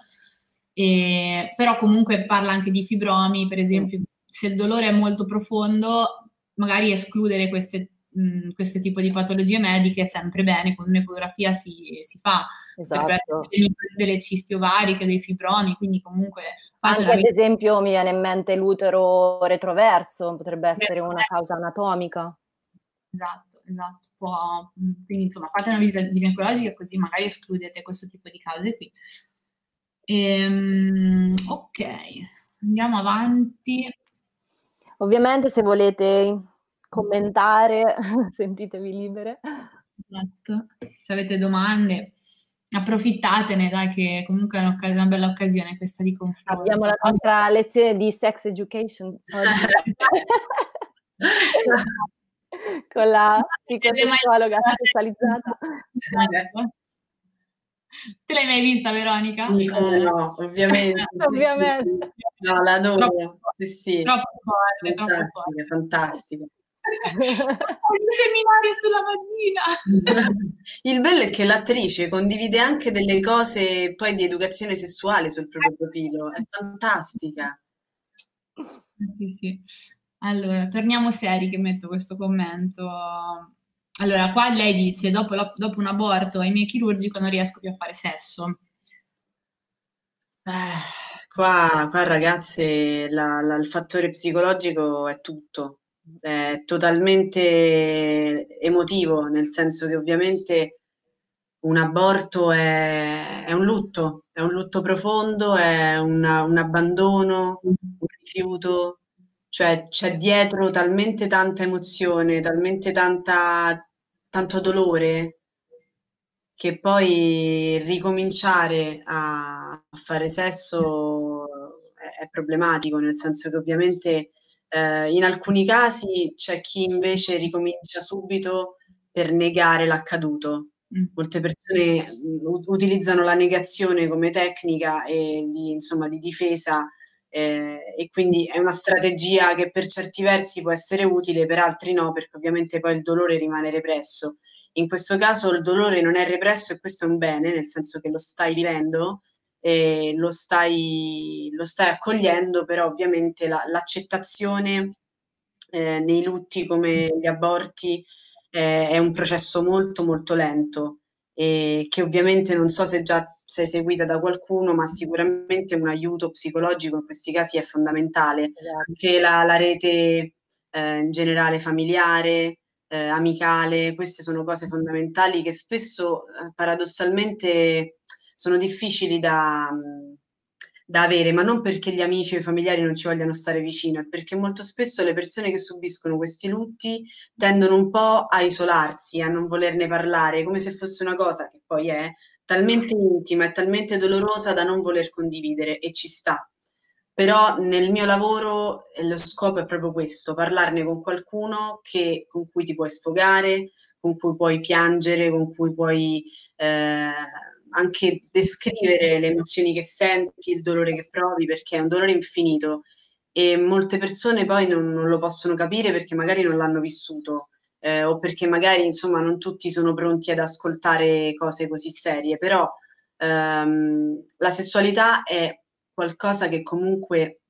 e, però comunque parla anche di fibromi, per esempio, se il dolore è molto profondo, magari escludere queste mh, questo tipo di patologie mediche è sempre bene, con un'ecografia si, si fa, esatto. delle cisti ovariche, dei fibromi, quindi comunque... Anche ad esempio mi viene in mente l'utero retroverso, potrebbe essere una causa anatomica. Esatto, esatto. Può, quindi insomma fate una visita ginecologica così magari escludete questo tipo di cause qui. Ehm, ok, andiamo avanti. Ovviamente se volete commentare, sentitevi libere. Esatto. Se avete domande, approfittatene, dai, che comunque è una bella occasione questa di confronto. Abbiamo la nostra lezione di sex education con la psicosessuologa sessualizzata. Esatto. Te l'hai mai vista, Veronica? Come no, ovviamente. ovviamente. Sì, sì. No, l'adoro. Troppo, sì, sì. Troppo forte, fantastica, troppo fantastica. Un seminario sulla vagina. Il bello è che l'attrice condivide anche delle cose poi di educazione sessuale sul proprio profilo, è fantastica. Sì, sì. Allora, torniamo seri che metto questo commento. Allora, qua lei dice, dopo, dopo un aborto ai miei chirurgico non riesco più a fare sesso. Eh, qua, qua ragazze, la, la, il fattore psicologico è tutto, è totalmente emotivo, nel senso che ovviamente un aborto è, è un lutto, è un lutto profondo, è una, un abbandono, un rifiuto, cioè c'è dietro talmente tanta emozione, talmente tanta, tanto dolore che poi ricominciare a fare sesso è, è problematico, nel senso che ovviamente eh, in alcuni casi c'è chi invece ricomincia subito per negare l'accaduto. Mm. Molte persone u- utilizzano la negazione come tecnica e di, insomma, di difesa eh, e quindi è una strategia che per certi versi può essere utile, per altri no, perché ovviamente poi il dolore rimane represso. In questo caso il dolore non è represso e questo è un bene, nel senso che lo stai vivendo e lo stai, lo stai accogliendo, però ovviamente la, l'accettazione eh, nei lutti come gli aborti eh, è un processo molto molto lento e che ovviamente non so se già sei seguita da qualcuno, ma sicuramente un aiuto psicologico in questi casi è fondamentale. Anche la, la rete eh, in generale familiare, eh, amicale, queste sono cose fondamentali che spesso eh, paradossalmente sono difficili da, da avere, ma non perché gli amici o i familiari non ci vogliano stare vicino, è perché molto spesso le persone che subiscono questi lutti tendono un po' a isolarsi, a non volerne parlare, come se fosse una cosa che poi è, talmente intima e talmente dolorosa da non voler condividere e ci sta. Però nel mio lavoro lo scopo è proprio questo, parlarne con qualcuno che, con cui ti puoi sfogare, con cui puoi piangere, con cui puoi eh, anche descrivere le emozioni che senti, il dolore che provi, perché è un dolore infinito e molte persone poi non, non lo possono capire perché magari non l'hanno vissuto eh, o perché magari insomma non tutti sono pronti ad ascoltare cose così serie, però ehm, la sessualità è qualcosa che comunque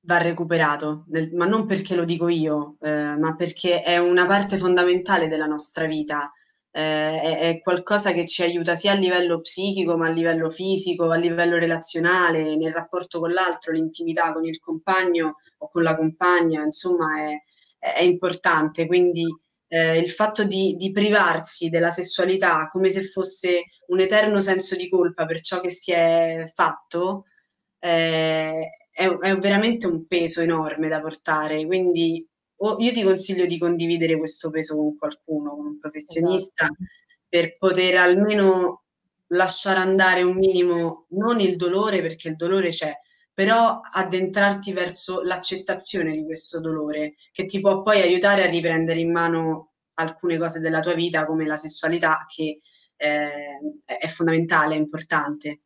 va recuperato, nel, ma non perché lo dico io, eh, ma perché è una parte fondamentale della nostra vita. Eh, è, qualcosa che ci aiuta sia a livello psichico, ma a livello fisico, a livello relazionale, nel rapporto con l'altro, l'intimità con il compagno o con la compagna, insomma, è, è importante, quindi eh, il fatto di, di, privarsi della sessualità come se fosse un eterno senso di colpa per ciò che si è fatto eh, è, è, veramente un peso enorme da portare. Quindi io ti consiglio di condividere questo peso con qualcuno, con un professionista, esatto. per poter almeno lasciare andare un minimo, non il dolore, perché il dolore c'è, però addentrarti verso l'accettazione di questo dolore, che ti può poi aiutare a riprendere in mano alcune cose della tua vita, come la sessualità, che eh, è fondamentale, è importante.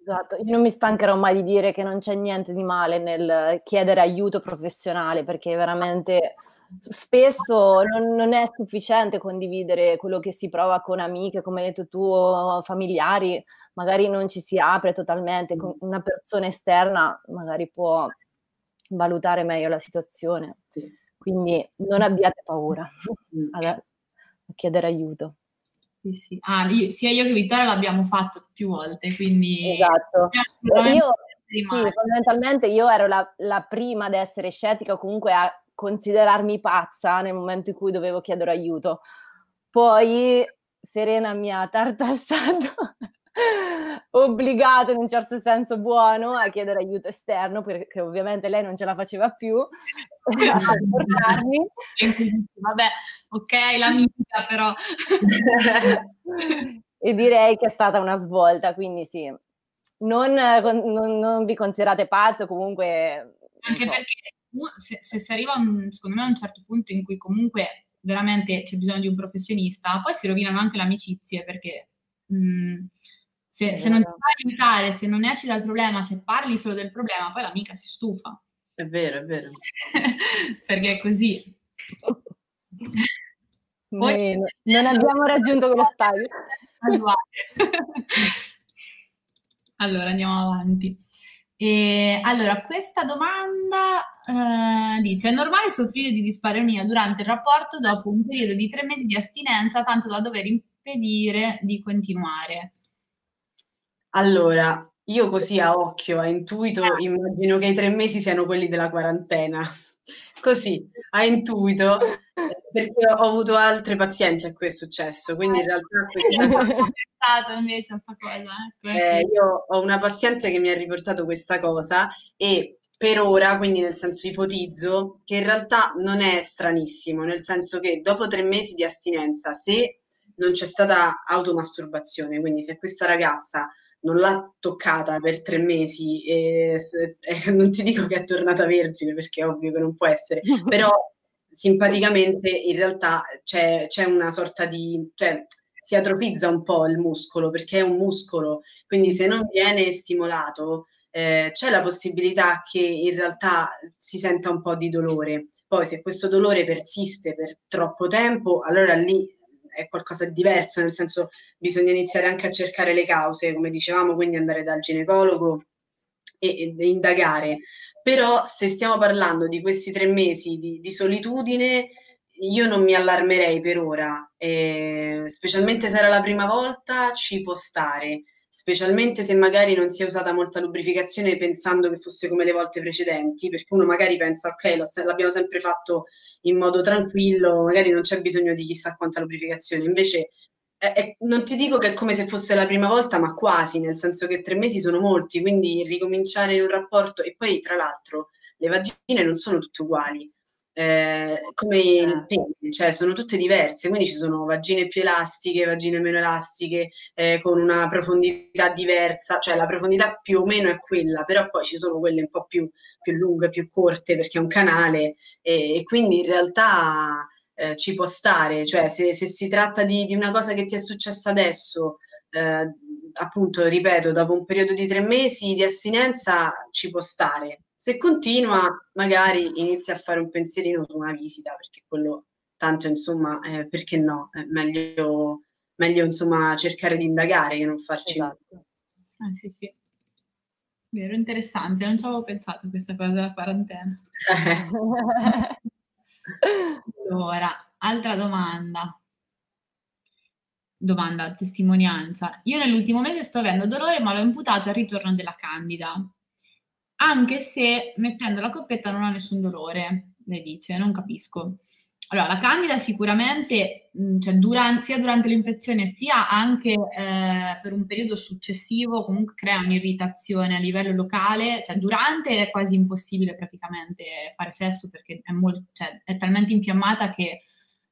Esatto, io non mi stancherò mai di dire che non c'è niente di male nel chiedere aiuto professionale, perché veramente spesso non, non, è sufficiente condividere quello che si prova con amiche, come hai detto tu, familiari, magari non ci si apre totalmente, una persona esterna magari può valutare meglio la situazione. Sì. Quindi non abbiate paura mm. a, a chiedere aiuto. Sì, sì. Ah, io, sia io che Vittoria l'abbiamo fatto più volte, quindi... Esatto. Io, sì, fondamentalmente io ero la, la prima ad essere scettica o comunque a considerarmi pazza nel momento in cui dovevo chiedere aiuto. Poi Serena mi ha tartassato, obbligato in un certo senso buono a chiedere aiuto esterno perché ovviamente lei non ce la faceva più a supportarmi. Vabbè, ok, l'amica però. e direi che è stata una svolta, quindi sì, non, non, non vi considerate pazzo comunque... Anche so. perché se, se, si arriva, secondo me, a un certo punto in cui comunque veramente c'è bisogno di un professionista, poi si rovinano anche le amicizie perché mh, se, se, non ti fai aiutare, se non esci dal problema, se parli solo del problema, poi l'amica si stufa. È vero, è vero. perché è così. Poi, non abbiamo raggiunto quello stadio. allora, andiamo avanti. E, allora, questa domanda eh, dice: È normale soffrire di disparonia durante il rapporto dopo un periodo di tre mesi di astinenza, tanto da dover impedire di continuare? Allora, io così a occhio, a intuito, immagino che i tre mesi siano quelli della quarantena. Così, a intuito, perché ho avuto altre pazienti a cui è successo, quindi in realtà questa cosa... invece a sta cosa. Ecco. Eh, io ho una paziente che mi ha riportato questa cosa e per ora, quindi nel senso ipotizzo, che in realtà non è stranissimo, nel senso che dopo tre mesi di astinenza, se non c'è stata automasturbazione, quindi se questa ragazza non l'ha toccata per tre mesi e, e non ti dico che è tornata vergine perché è ovvio che non può essere, però simpaticamente in realtà c'è, c'è una sorta di... Cioè, si atrofizza un po' il muscolo perché è un muscolo, quindi se non viene stimolato eh, c'è la possibilità che in realtà si senta un po' di dolore. Poi se questo dolore persiste per troppo tempo, allora lì è qualcosa di diverso, nel senso bisogna iniziare anche a cercare le cause, come dicevamo, quindi andare dal ginecologo e, e indagare. Però se stiamo parlando di questi tre mesi di, di solitudine, io non mi allarmerei per ora, eh, specialmente se era la prima volta, ci può stare, specialmente se magari non si è usata molta lubrificazione pensando che fosse come le volte precedenti, perché uno magari pensa, ok, l'abbiamo sempre fatto in modo tranquillo, magari non c'è bisogno di chissà quanta lubrificazione, invece è, è, non ti dico che è come se fosse la prima volta, ma quasi, nel senso che tre mesi sono molti, quindi ricominciare in un rapporto e poi tra l'altro le vagine non sono tutte uguali. Eh, come il ah. pene, cioè sono tutte diverse, quindi ci sono vagine più elastiche, vagine meno elastiche, eh, con una profondità diversa, cioè la profondità più o meno è quella, però poi ci sono quelle un po' più, più lunghe, più corte, perché è un canale, e, e quindi in realtà eh, ci può stare, cioè se, se si tratta di, di, una cosa che ti è successa adesso, eh, appunto, ripeto, dopo un periodo di tre mesi di astinenza ci può stare. Se continua, magari inizia a fare un pensierino su una visita, perché quello tanto, insomma, eh, perché no? È meglio, meglio, insomma, cercare di indagare che non farci... Esatto. Ah, sì, sì. Vero, interessante, non ci avevo pensato questa cosa della quarantena. Allora, altra domanda. Domanda, testimonianza. Io nell'ultimo mese sto avendo dolore, ma l'ho imputato al ritorno della candida. Anche se mettendo la coppetta non ho nessun dolore, lei dice, non capisco. Allora, la candida sicuramente, mm, cioè durante, sia durante l'infezione sia anche eh, per un periodo successivo, comunque crea un'irritazione a livello locale, cioè durante è quasi impossibile praticamente fare sesso perché è, molto, cioè, è talmente infiammata che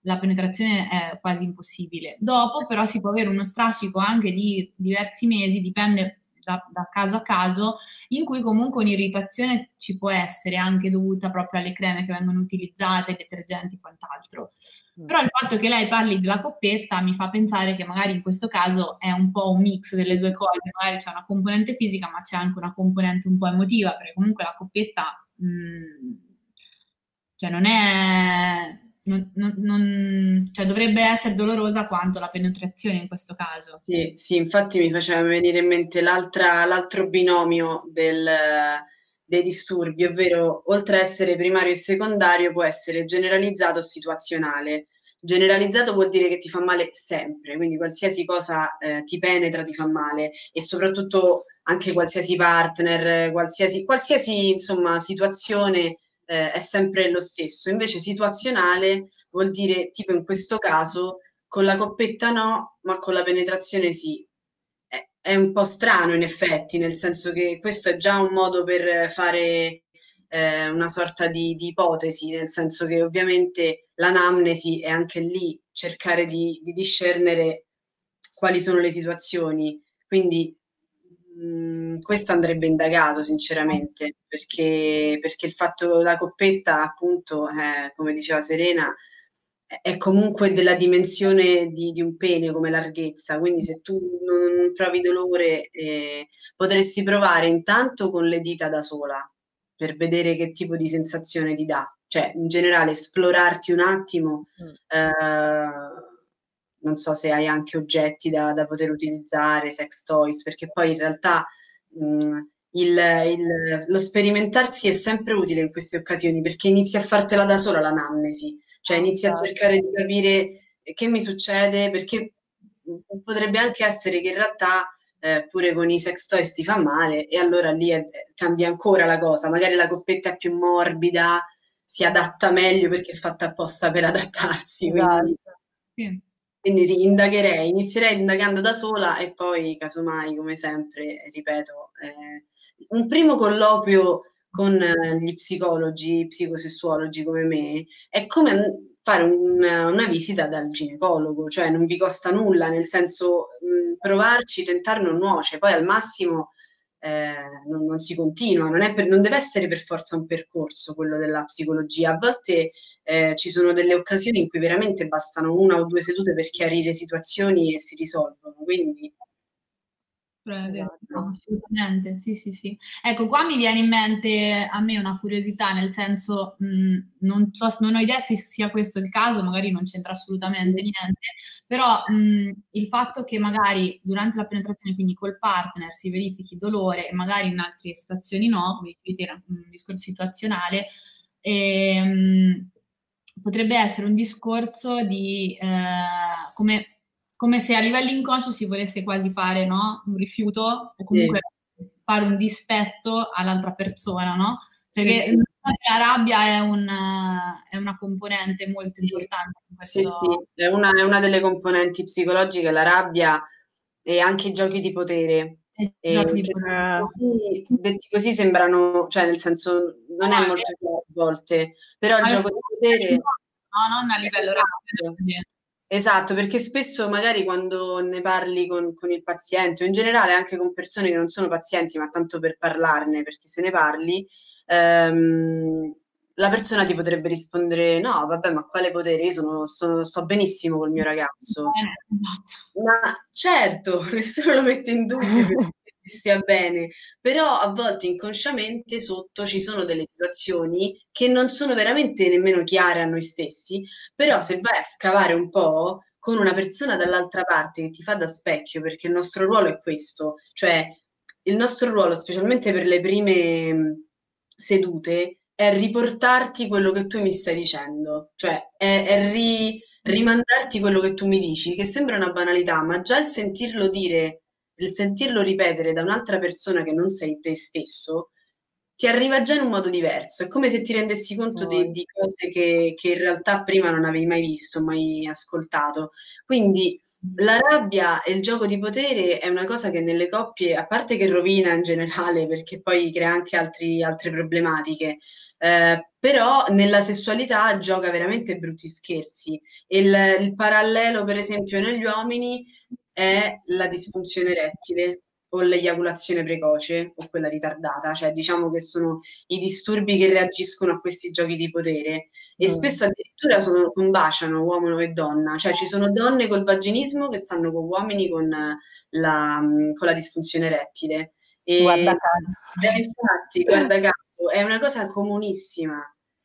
la penetrazione è quasi impossibile. Dopo però si può avere uno strascico anche di diversi mesi, dipende da, da, caso a caso, in cui comunque un'irritazione ci può essere anche dovuta proprio alle creme che vengono utilizzate, detergenti e quant'altro. Mm. Però il fatto che lei parli della coppetta mi fa pensare che magari in questo caso è un po' un mix delle due cose, magari c'è una componente fisica ma c'è anche una componente un po' emotiva, perché comunque la coppetta mh, mm, cioè non è non, non, non, cioè dovrebbe essere dolorosa quanto la penetrazione in questo caso. Sì, sì infatti mi faceva venire in mente l'altro binomio del, dei disturbi, ovvero oltre a essere primario e secondario può essere generalizzato o situazionale. Generalizzato vuol dire che ti fa male sempre, quindi qualsiasi cosa eh, ti penetra ti fa male e soprattutto anche qualsiasi partner, qualsiasi, qualsiasi insomma, situazione eh, è sempre lo stesso. Invece situazionale vuol dire, tipo in questo caso, con la coppetta no, ma con la penetrazione sì. È, un po' strano in effetti, nel senso che questo è già un modo per fare eh, una sorta di, di, ipotesi, nel senso che ovviamente l'anamnesi è anche lì cercare di, di discernere quali sono le situazioni. Quindi mm, questo andrebbe indagato sinceramente, perché, perché il fatto della coppetta, appunto, eh, come diceva Serena, è comunque della dimensione di, di, un pene come larghezza, quindi se tu non provi dolore eh, potresti provare intanto con le dita da sola, per vedere che tipo di sensazione ti dà. Cioè, in generale, esplorarti un attimo. Mm. Eh, non so se hai anche oggetti da, da, poter utilizzare, sex toys, perché poi in realtà mh, mm, il, il, lo sperimentarsi è sempre utile in queste occasioni perché inizi a fartela da sola l'anamnesi, cioè inizi a esatto. cercare di capire che mi succede, perché potrebbe anche essere che in realtà eh, pure con i sex toys ti fa male e allora lì è, cambia ancora la cosa, magari la coppetta è più morbida, si adatta meglio perché è fatta apposta per adattarsi. Quindi, sì. Quindi sì, indagherei, inizierei indagando da sola e poi casomai, come sempre, ripeto, eh, un primo colloquio con eh, gli psicologi, psicosessuologi come me, è come fare un, una visita dal ginecologo, cioè non vi costa nulla, nel senso mh, provarci, tentare non nuoce, poi al massimo eh, non, non, si continua, non, per, non, deve essere per forza un percorso quello della psicologia, a volte eh, ci sono delle occasioni in cui veramente bastano una o due sedute per chiarire situazioni e si risolvono, quindi Esatto. Assolutamente, sì, sì, sì. Ecco, qua mi viene in mente a me una curiosità, nel senso, mh, non, so, non ho idea se sia questo il caso, magari non c'entra assolutamente niente, però mh, il fatto che magari durante la penetrazione, quindi col partner, si verifichi dolore e magari in altre situazioni no, come era un discorso situazionale, e, mh, potrebbe essere un discorso di eh, come come se a livello inconscio si volesse quasi fare no? un rifiuto o comunque sì. fare un dispetto all'altra persona, no? Perché sì, sì. la rabbia è, un, è, una componente molto importante. Questo... Sì, sì, è una, è una, delle componenti psicologiche, la rabbia e anche i giochi di potere. E giochi di potere. Detti così sembrano, cioè nel senso, non no, è molto chiaro a volte, però il gioco di potere... No, non a livello rabbia. Esatto, perché spesso magari quando ne parli con, con, il paziente o in generale anche con persone che non sono pazienti, ma tanto per parlarne, perché se ne parli, ehm, la persona ti potrebbe rispondere: No, vabbè, ma quale potere? Io sono, sono, sto benissimo col mio ragazzo. Esatto. Ma certo, nessuno lo mette in dubbio stia bene, però a volte inconsciamente sotto ci sono delle situazioni che non sono veramente nemmeno chiare a noi stessi, però se vai a scavare un po' con una persona dall'altra parte che ti fa da specchio, perché il nostro ruolo è questo, cioè il nostro ruolo, specialmente per le prime sedute, è riportarti quello che tu mi stai dicendo, cioè è, è ri, rimandarti quello che tu mi dici, che sembra una banalità, ma già il sentirlo dire il sentirlo ripetere da un'altra persona che non sei te stesso, ti arriva già in un modo diverso. È come se ti rendessi conto oh. di, di, cose che, che, in realtà prima non avevi mai visto, mai ascoltato. Quindi la rabbia e il gioco di potere è una cosa che nelle coppie, a parte che rovina in generale, perché poi crea anche altri, altre problematiche, eh, però nella sessualità gioca veramente brutti scherzi. Il, il parallelo, per esempio, negli uomini è la disfunzione erettile o l'eiaculazione precoce o quella ritardata, cioè diciamo che sono i disturbi che reagiscono a questi giochi di potere e mm. spesso addirittura sono, combaciano uomo e donna, cioè ci sono donne col vaginismo che stanno con uomini con la, con la disfunzione erettile. E, guarda caso. Eh, infatti, guarda caso, è una cosa comunissima,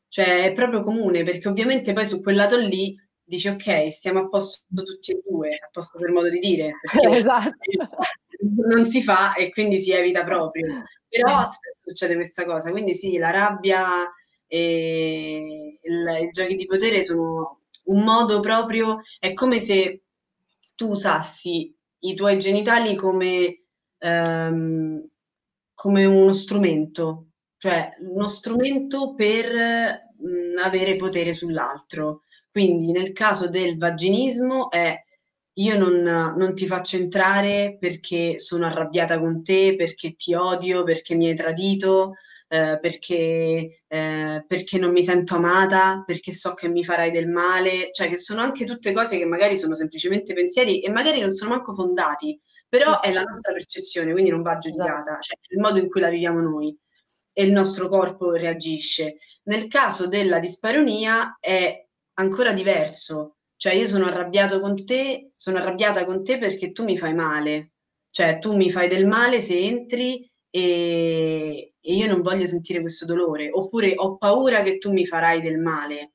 cioè è proprio comune perché ovviamente poi su quel lato lì dici ok, stiamo a posto tutti e due, a posto per modo di dire. Esatto. non si fa e quindi si evita proprio. Però spesso succede questa cosa, quindi sì, la rabbia e il, i giochi di potere sono un modo proprio, è come se tu usassi i tuoi genitali come, ehm, come uno strumento, cioè uno strumento per mh, avere potere sull'altro. Quindi nel caso del vaginismo è io non, non, ti faccio entrare perché sono arrabbiata con te, perché ti odio, perché mi hai tradito, eh, perché, eh, perché non mi sento amata, perché so che mi farai del male, cioè che sono anche tutte cose che magari sono semplicemente pensieri e magari non sono manco fondati, però è la nostra percezione, quindi non va giudicata, cioè il modo in cui la viviamo noi e il nostro corpo reagisce. Nel caso della disparonia è ancora diverso, cioè io sono arrabbiato con te, sono arrabbiata con te perché tu mi fai male, cioè tu mi fai del male se entri e, e io non voglio sentire questo dolore, oppure ho paura che tu mi farai del male,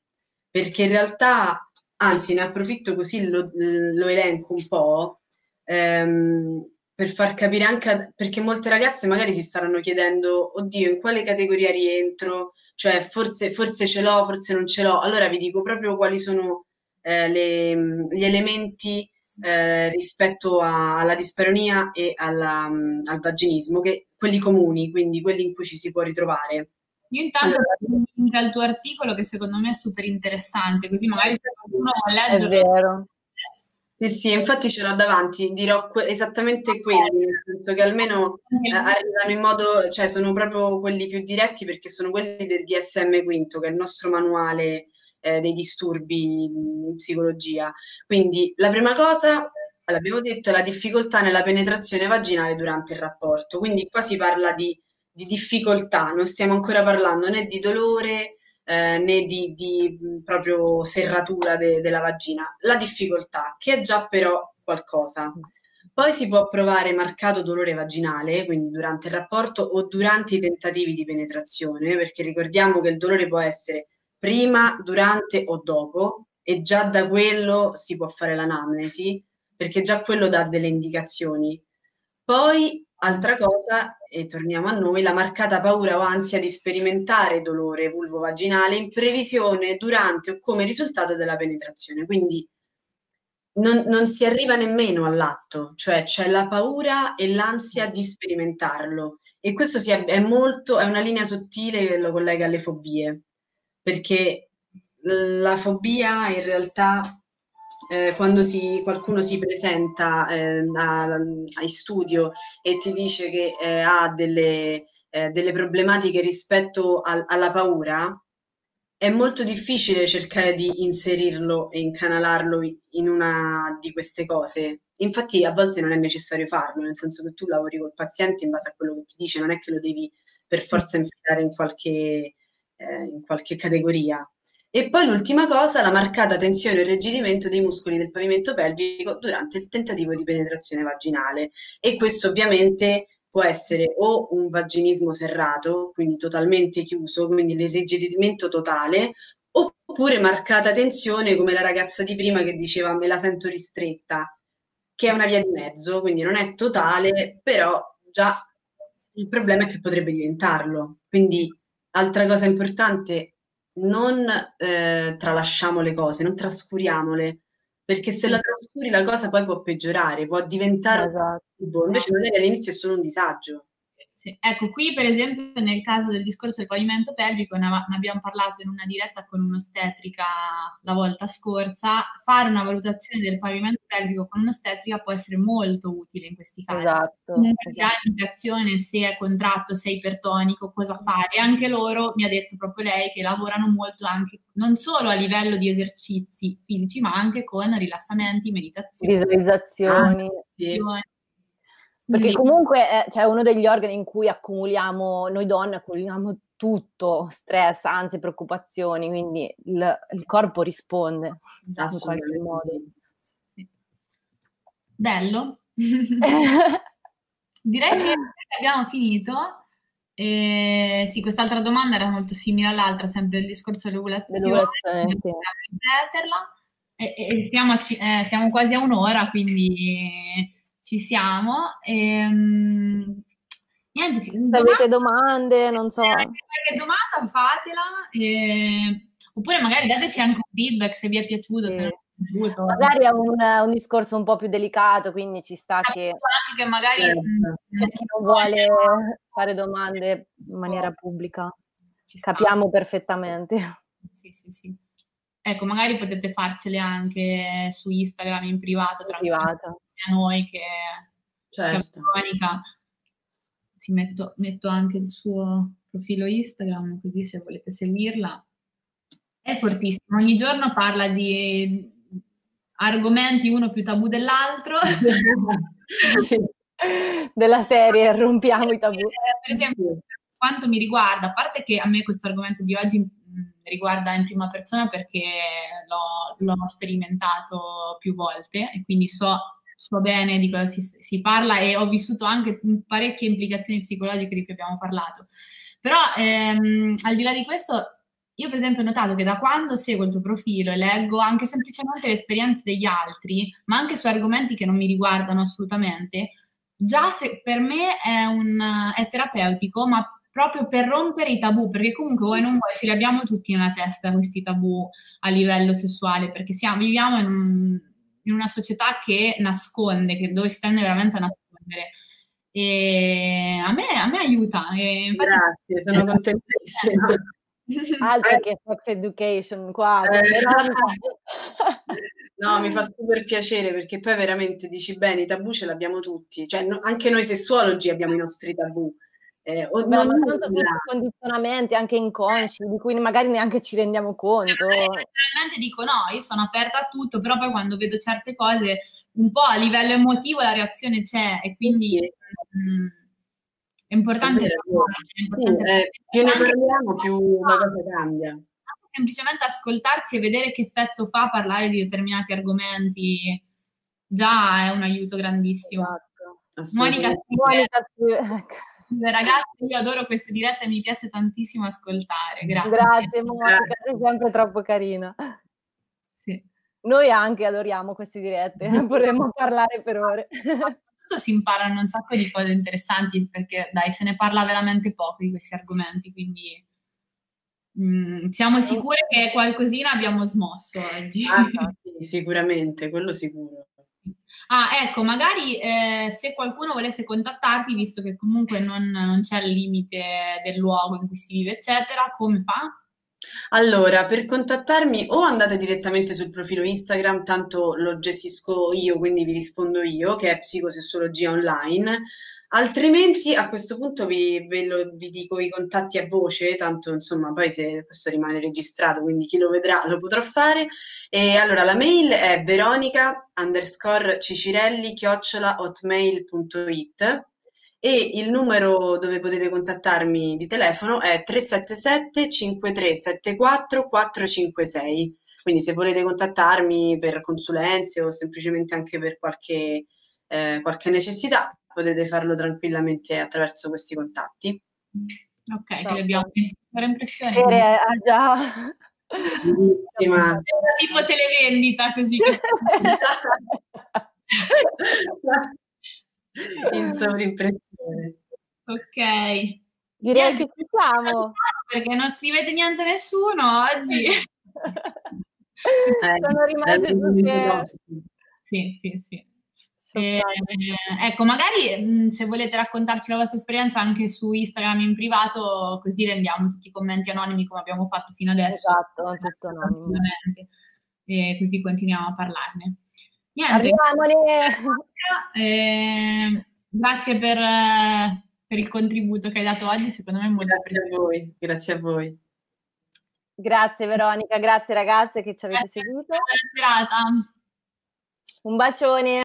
perché in realtà, anzi ne approfitto così lo, lo elenco un po', ehm, per far capire anche, perché molte ragazze magari si staranno chiedendo, oddio, in quale categoria rientro? Cioè, forse, forse ce l'ho, forse non ce l'ho. Allora vi dico proprio quali sono eh, le, gli elementi eh, rispetto a, alla disperonia e alla, um, al vaginismo, che, quelli comuni, quindi quelli in cui ci si può ritrovare. Io intanto allora, link al tuo articolo che secondo me è super interessante, così magari se qualcuno vuole leggere... Sì, sì, infatti ce l'ho davanti, dirò que- esattamente quelli, nel senso che almeno eh, arrivano in modo, cioè sono proprio quelli più diretti perché sono quelli del DSM quinto, che è il nostro manuale eh, dei disturbi in psicologia. Quindi la prima cosa, l'abbiamo detto, è la difficoltà nella penetrazione vaginale durante il rapporto. Quindi qua si parla di, di difficoltà, non stiamo ancora parlando né di dolore eh, né di, di, proprio serratura de, della vagina. La difficoltà, che è già però qualcosa. Poi si può provare marcato dolore vaginale, quindi durante il rapporto o durante i tentativi di penetrazione, perché ricordiamo che il dolore può essere prima, durante o dopo e già da quello si può fare l'anamnesi perché già quello dà delle indicazioni. Poi, altra cosa, e torniamo a noi, la marcata paura o ansia di sperimentare dolore vulvovaginale in previsione durante o come risultato della penetrazione. Quindi non, non si arriva nemmeno all'atto, cioè c'è la paura e l'ansia di sperimentarlo. E questo è, è molto, è una linea sottile che lo collega alle fobie perché la fobia in realtà eh, quando si, qualcuno si presenta eh, a, a studio e ti dice che eh, ha delle, eh, delle, problematiche rispetto al, alla paura, è molto difficile cercare di inserirlo e incanalarlo in una di queste cose. Infatti a volte non è necessario farlo, nel senso che tu lavori col paziente in base a quello che ti dice, non è che lo devi per forza infilare in qualche eh, in qualche categoria. E poi l'ultima cosa, la marcata tensione e irrigidimento dei muscoli del pavimento pelvico durante il tentativo di penetrazione vaginale. E questo ovviamente può essere o un vaginismo serrato, quindi totalmente chiuso, quindi l'irrigidimento totale, oppure marcata tensione come la ragazza di prima che diceva me la sento ristretta, che è una via di mezzo, quindi non è totale, però già il problema è che potrebbe diventarlo. Quindi Altra cosa importante, non eh, tralasciamo le cose, non trascuriamole, perché se la trascuri la cosa poi può peggiorare, può diventare esatto. un invece magari all'inizio è solo un disagio. Sì. Ecco, qui per esempio nel caso del discorso del pavimento pelvico ne, ne abbiamo parlato in una diretta con un'ostetrica la volta scorsa, fare una valutazione del pavimento pelvico con un'ostetrica può essere molto utile in questi casi. Esatto. Comunque esatto. dà indicazione se è contratto, se è ipertonico, cosa fare. Anche loro, mi ha detto proprio lei, che lavorano molto anche non solo a livello di esercizi fisici, ma anche con rilassamenti, meditazioni. Visualizzazioni. Ah, sì. Perché sì. comunque è cioè, uno degli organi in cui accumuliamo, noi donne accumuliamo tutto, stress, ansie, preoccupazioni, quindi il, il corpo risponde in qualche modo. Sì. Bello. Direi che abbiamo finito. Eh, sì, quest'altra domanda era molto simile all'altra, sempre il discorso dell'ovulazione. Sì. E, e siamo, a, eh, siamo quasi a un'ora, quindi ci siamo. E, um, niente, ci, Se avete domande, non so. Se avete domanda, fatela. E, oppure magari dateci anche un feedback se vi è piaciuto. Sì. Se piaciuto. Magari è un, un, discorso un po' più delicato, quindi ci sta che, che magari certo. c'è chi non vuole fare domande in maniera pubblica. Ci capiamo perfettamente. Sì, sì, sì. Ecco, magari potete farcele anche su Instagram in privato, tra privato. A noi che certo. Monica. Ci metto, metto anche il suo profilo Instagram, così se volete seguirla. È fortissimo, ogni giorno parla di argomenti uno più tabù dell'altro. sì. Della serie rompiamo i tabù. Eh, per esempio, quanto mi riguarda, a parte che a me questo argomento di oggi mm, riguarda in prima persona perché l'ho, l'ho sperimentato più volte e quindi so, so bene di cosa si, si, parla e ho vissuto anche parecchie implicazioni psicologiche di cui abbiamo parlato. Però ehm, al di là di questo io per esempio ho notato che da quando seguo il tuo profilo e leggo anche semplicemente le esperienze degli altri, ma anche su argomenti che non mi riguardano assolutamente, già se per me è, un, è terapeutico, ma proprio per rompere i tabù, perché comunque voi non vuoi, ce li abbiamo tutti nella testa questi tabù a livello sessuale, perché siamo, viviamo in, un, in una società che nasconde, che, dove si tende veramente a nascondere. E a me, a me aiuta. E Grazie, sono contentissima. Altro che sex education qua. Eh. no, mi fa super piacere perché poi veramente dici bene, i tabù ce l'abbiamo tutti, cioè no, anche noi sessuologi abbiamo i nostri tabù. Eh, Beh, ma tanto tutti condizionamenti anche inconsci di cui magari neanche ci rendiamo conto. Realmente dico no, io sono aperta a tutto, però poi quando vedo certe cose un po' a livello emotivo la reazione c'è e quindi sì. mh, mm, è importante. È è importante sì, eh, più ne parliamo, più la cosa cambia. Semplicemente ascoltarsi e vedere che effetto fa parlare di determinati argomenti già è un aiuto grandissimo. Esatto. Monica, Monica ragazzi, io adoro queste dirette, mi piace tantissimo ascoltare. Grazie. Grazie Monica, sei sempre troppo carina. Sì. Noi anche adoriamo queste dirette, potremmo parlare per ore soprattutto si imparano un sacco di cose interessanti perché dai, se ne parla veramente poco di questi argomenti, quindi mh, mm, siamo sicure che qualcosina abbiamo smosso oggi. Ah, sì, sicuramente, quello sicuro. Ah, ecco, magari eh, se qualcuno volesse contattarti, visto che comunque non, non c'è il limite del luogo in cui si vive, eccetera, come fa? Allora, per contattarmi o andate direttamente sul profilo Instagram, tanto lo gestisco io, quindi vi rispondo io, che è Psicosessuologia Online. Altrimenti a questo punto vi, lo, vi dico i contatti a voce, tanto insomma poi se questo rimane registrato, quindi chi lo vedrà lo potrà fare. E allora la mail è veronica underscore cicirelli chiocciola hotmail.it e il numero dove potete contattarmi di telefono è 377 5374 456. Quindi se volete contattarmi per consulenze o semplicemente anche per qualche, eh, qualche necessità, potete farlo tranquillamente attraverso questi contatti. Ok, che abbiamo messo per impressione. Eh, ah già. Bellissima. Tipo televendita così. in sovrimpressione. Ok. Direi Niente, che ci siamo. Perché non scrivete niente a nessuno oggi. eh, Sono rimaste tutte... Sì, sì, sì. Eh, ecco, magari se volete raccontarci la vostra esperienza anche su Instagram in privato, così rendiamo tutti i commenti anonimi come abbiamo fatto fino adesso. Esatto, tutto anonimo. E così continuiamo a parlarne. Niente. Eh, grazie per, per, il contributo che hai dato oggi, secondo me è molto Grazie a voi, grazie a voi. Grazie Veronica, grazie ragazze che ci avete grazie, seguito. Buona serata. Un bacione.